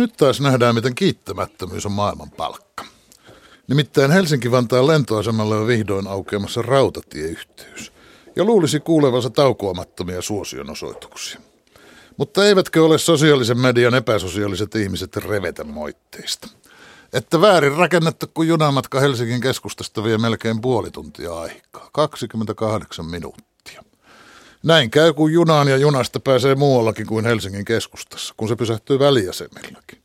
A: Nyt taas nähdään, miten kiittämättömyys on maailman palkka. Nimittäin Helsinki-Vantaan lentoasemalle on vihdoin aukeamassa rautatieyhteys. Ja luulisi kuulevansa taukoamattomia suosionosoituksia. Mutta eivätkö ole sosiaalisen median epäsosiaaliset ihmiset revetä moitteista? Että väärin rakennettu, kun junamatka Helsingin keskustasta vie melkein puoli tuntia aikaa. 28 minuuttia. Näin käy, kun junaan ja junasta pääsee muuallakin kuin Helsingin keskustassa, kun se pysähtyy väliasemillakin.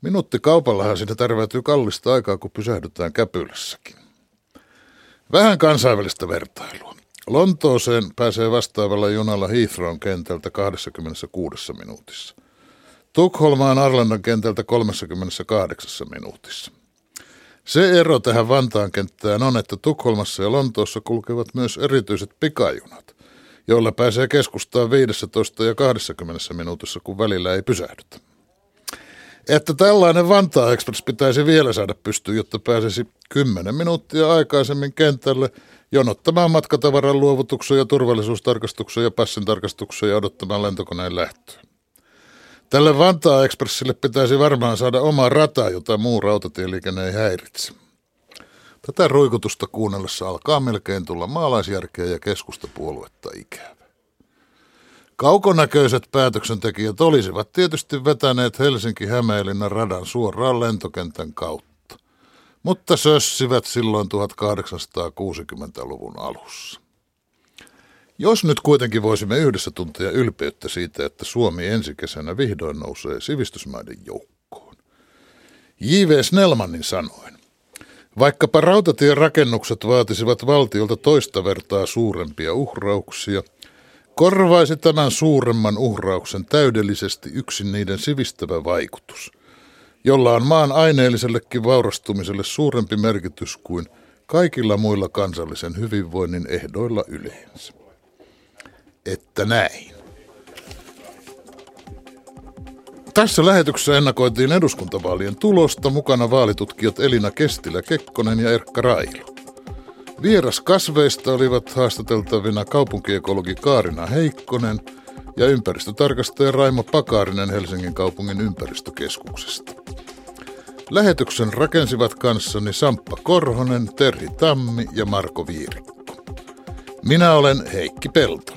A: Minuutti kaupallahan sinne tärväytyy kallista aikaa, kun pysähdytään Käpylässäkin. Vähän kansainvälistä vertailua. Lontooseen pääsee vastaavalla junalla Heathrown kentältä 26 minuutissa. Tukholmaan Arlandan kentältä 38 minuutissa. Se ero tähän Vantaan kenttään on, että Tukholmassa ja Lontoossa kulkevat myös erityiset pikajunat, joilla pääsee keskustaan 15 ja 20 minuutissa, kun välillä ei pysähdytä. Että tällainen Vantaa Express pitäisi vielä saada pystyyn, jotta pääsisi 10 minuuttia aikaisemmin kentälle – jonottamaan matkatavaran luovutuksen ja turvallisuustarkastuksen ja passin tarkastuksen ja odottamaan lentokoneen lähtöä. Tälle Vantaa Expressille pitäisi varmaan saada oma rata, jota muu rautatieliikenne ei häiritse. Tätä ruikutusta kuunnellessa alkaa melkein tulla maalaisjärkeä ja keskustapuoluetta ikävä. Kaukonäköiset päätöksentekijät olisivat tietysti vetäneet Helsinki-Hämeenlinnan radan suoraan lentokentän kautta mutta sössivät silloin 1860-luvun alussa. Jos nyt kuitenkin voisimme yhdessä tuntea ylpeyttä siitä, että Suomi ensi kesänä vihdoin nousee sivistysmaiden joukkoon. J.V. Snellmanin sanoin, vaikkapa rautatien rakennukset vaatisivat valtiolta toista vertaa suurempia uhrauksia, korvaisi tämän suuremman uhrauksen täydellisesti yksin niiden sivistävä vaikutus – jolla on maan aineellisellekin vaurastumiselle suurempi merkitys kuin kaikilla muilla kansallisen hyvinvoinnin ehdoilla yleensä. Että näin. Tässä lähetyksessä ennakoitiin eduskuntavaalien tulosta, mukana vaalitutkijat Elina Kestilä-Kekkonen ja Erkka Railo. Vieras kasveista olivat haastateltavina kaupunkiekologi Kaarina Heikkonen ja ympäristötarkastaja Raimo Pakarinen Helsingin kaupungin ympäristökeskuksesta. Lähetyksen rakensivat kanssani Samppa Korhonen, Terhi Tammi ja Marko Viirikko. Minä olen Heikki Pelto.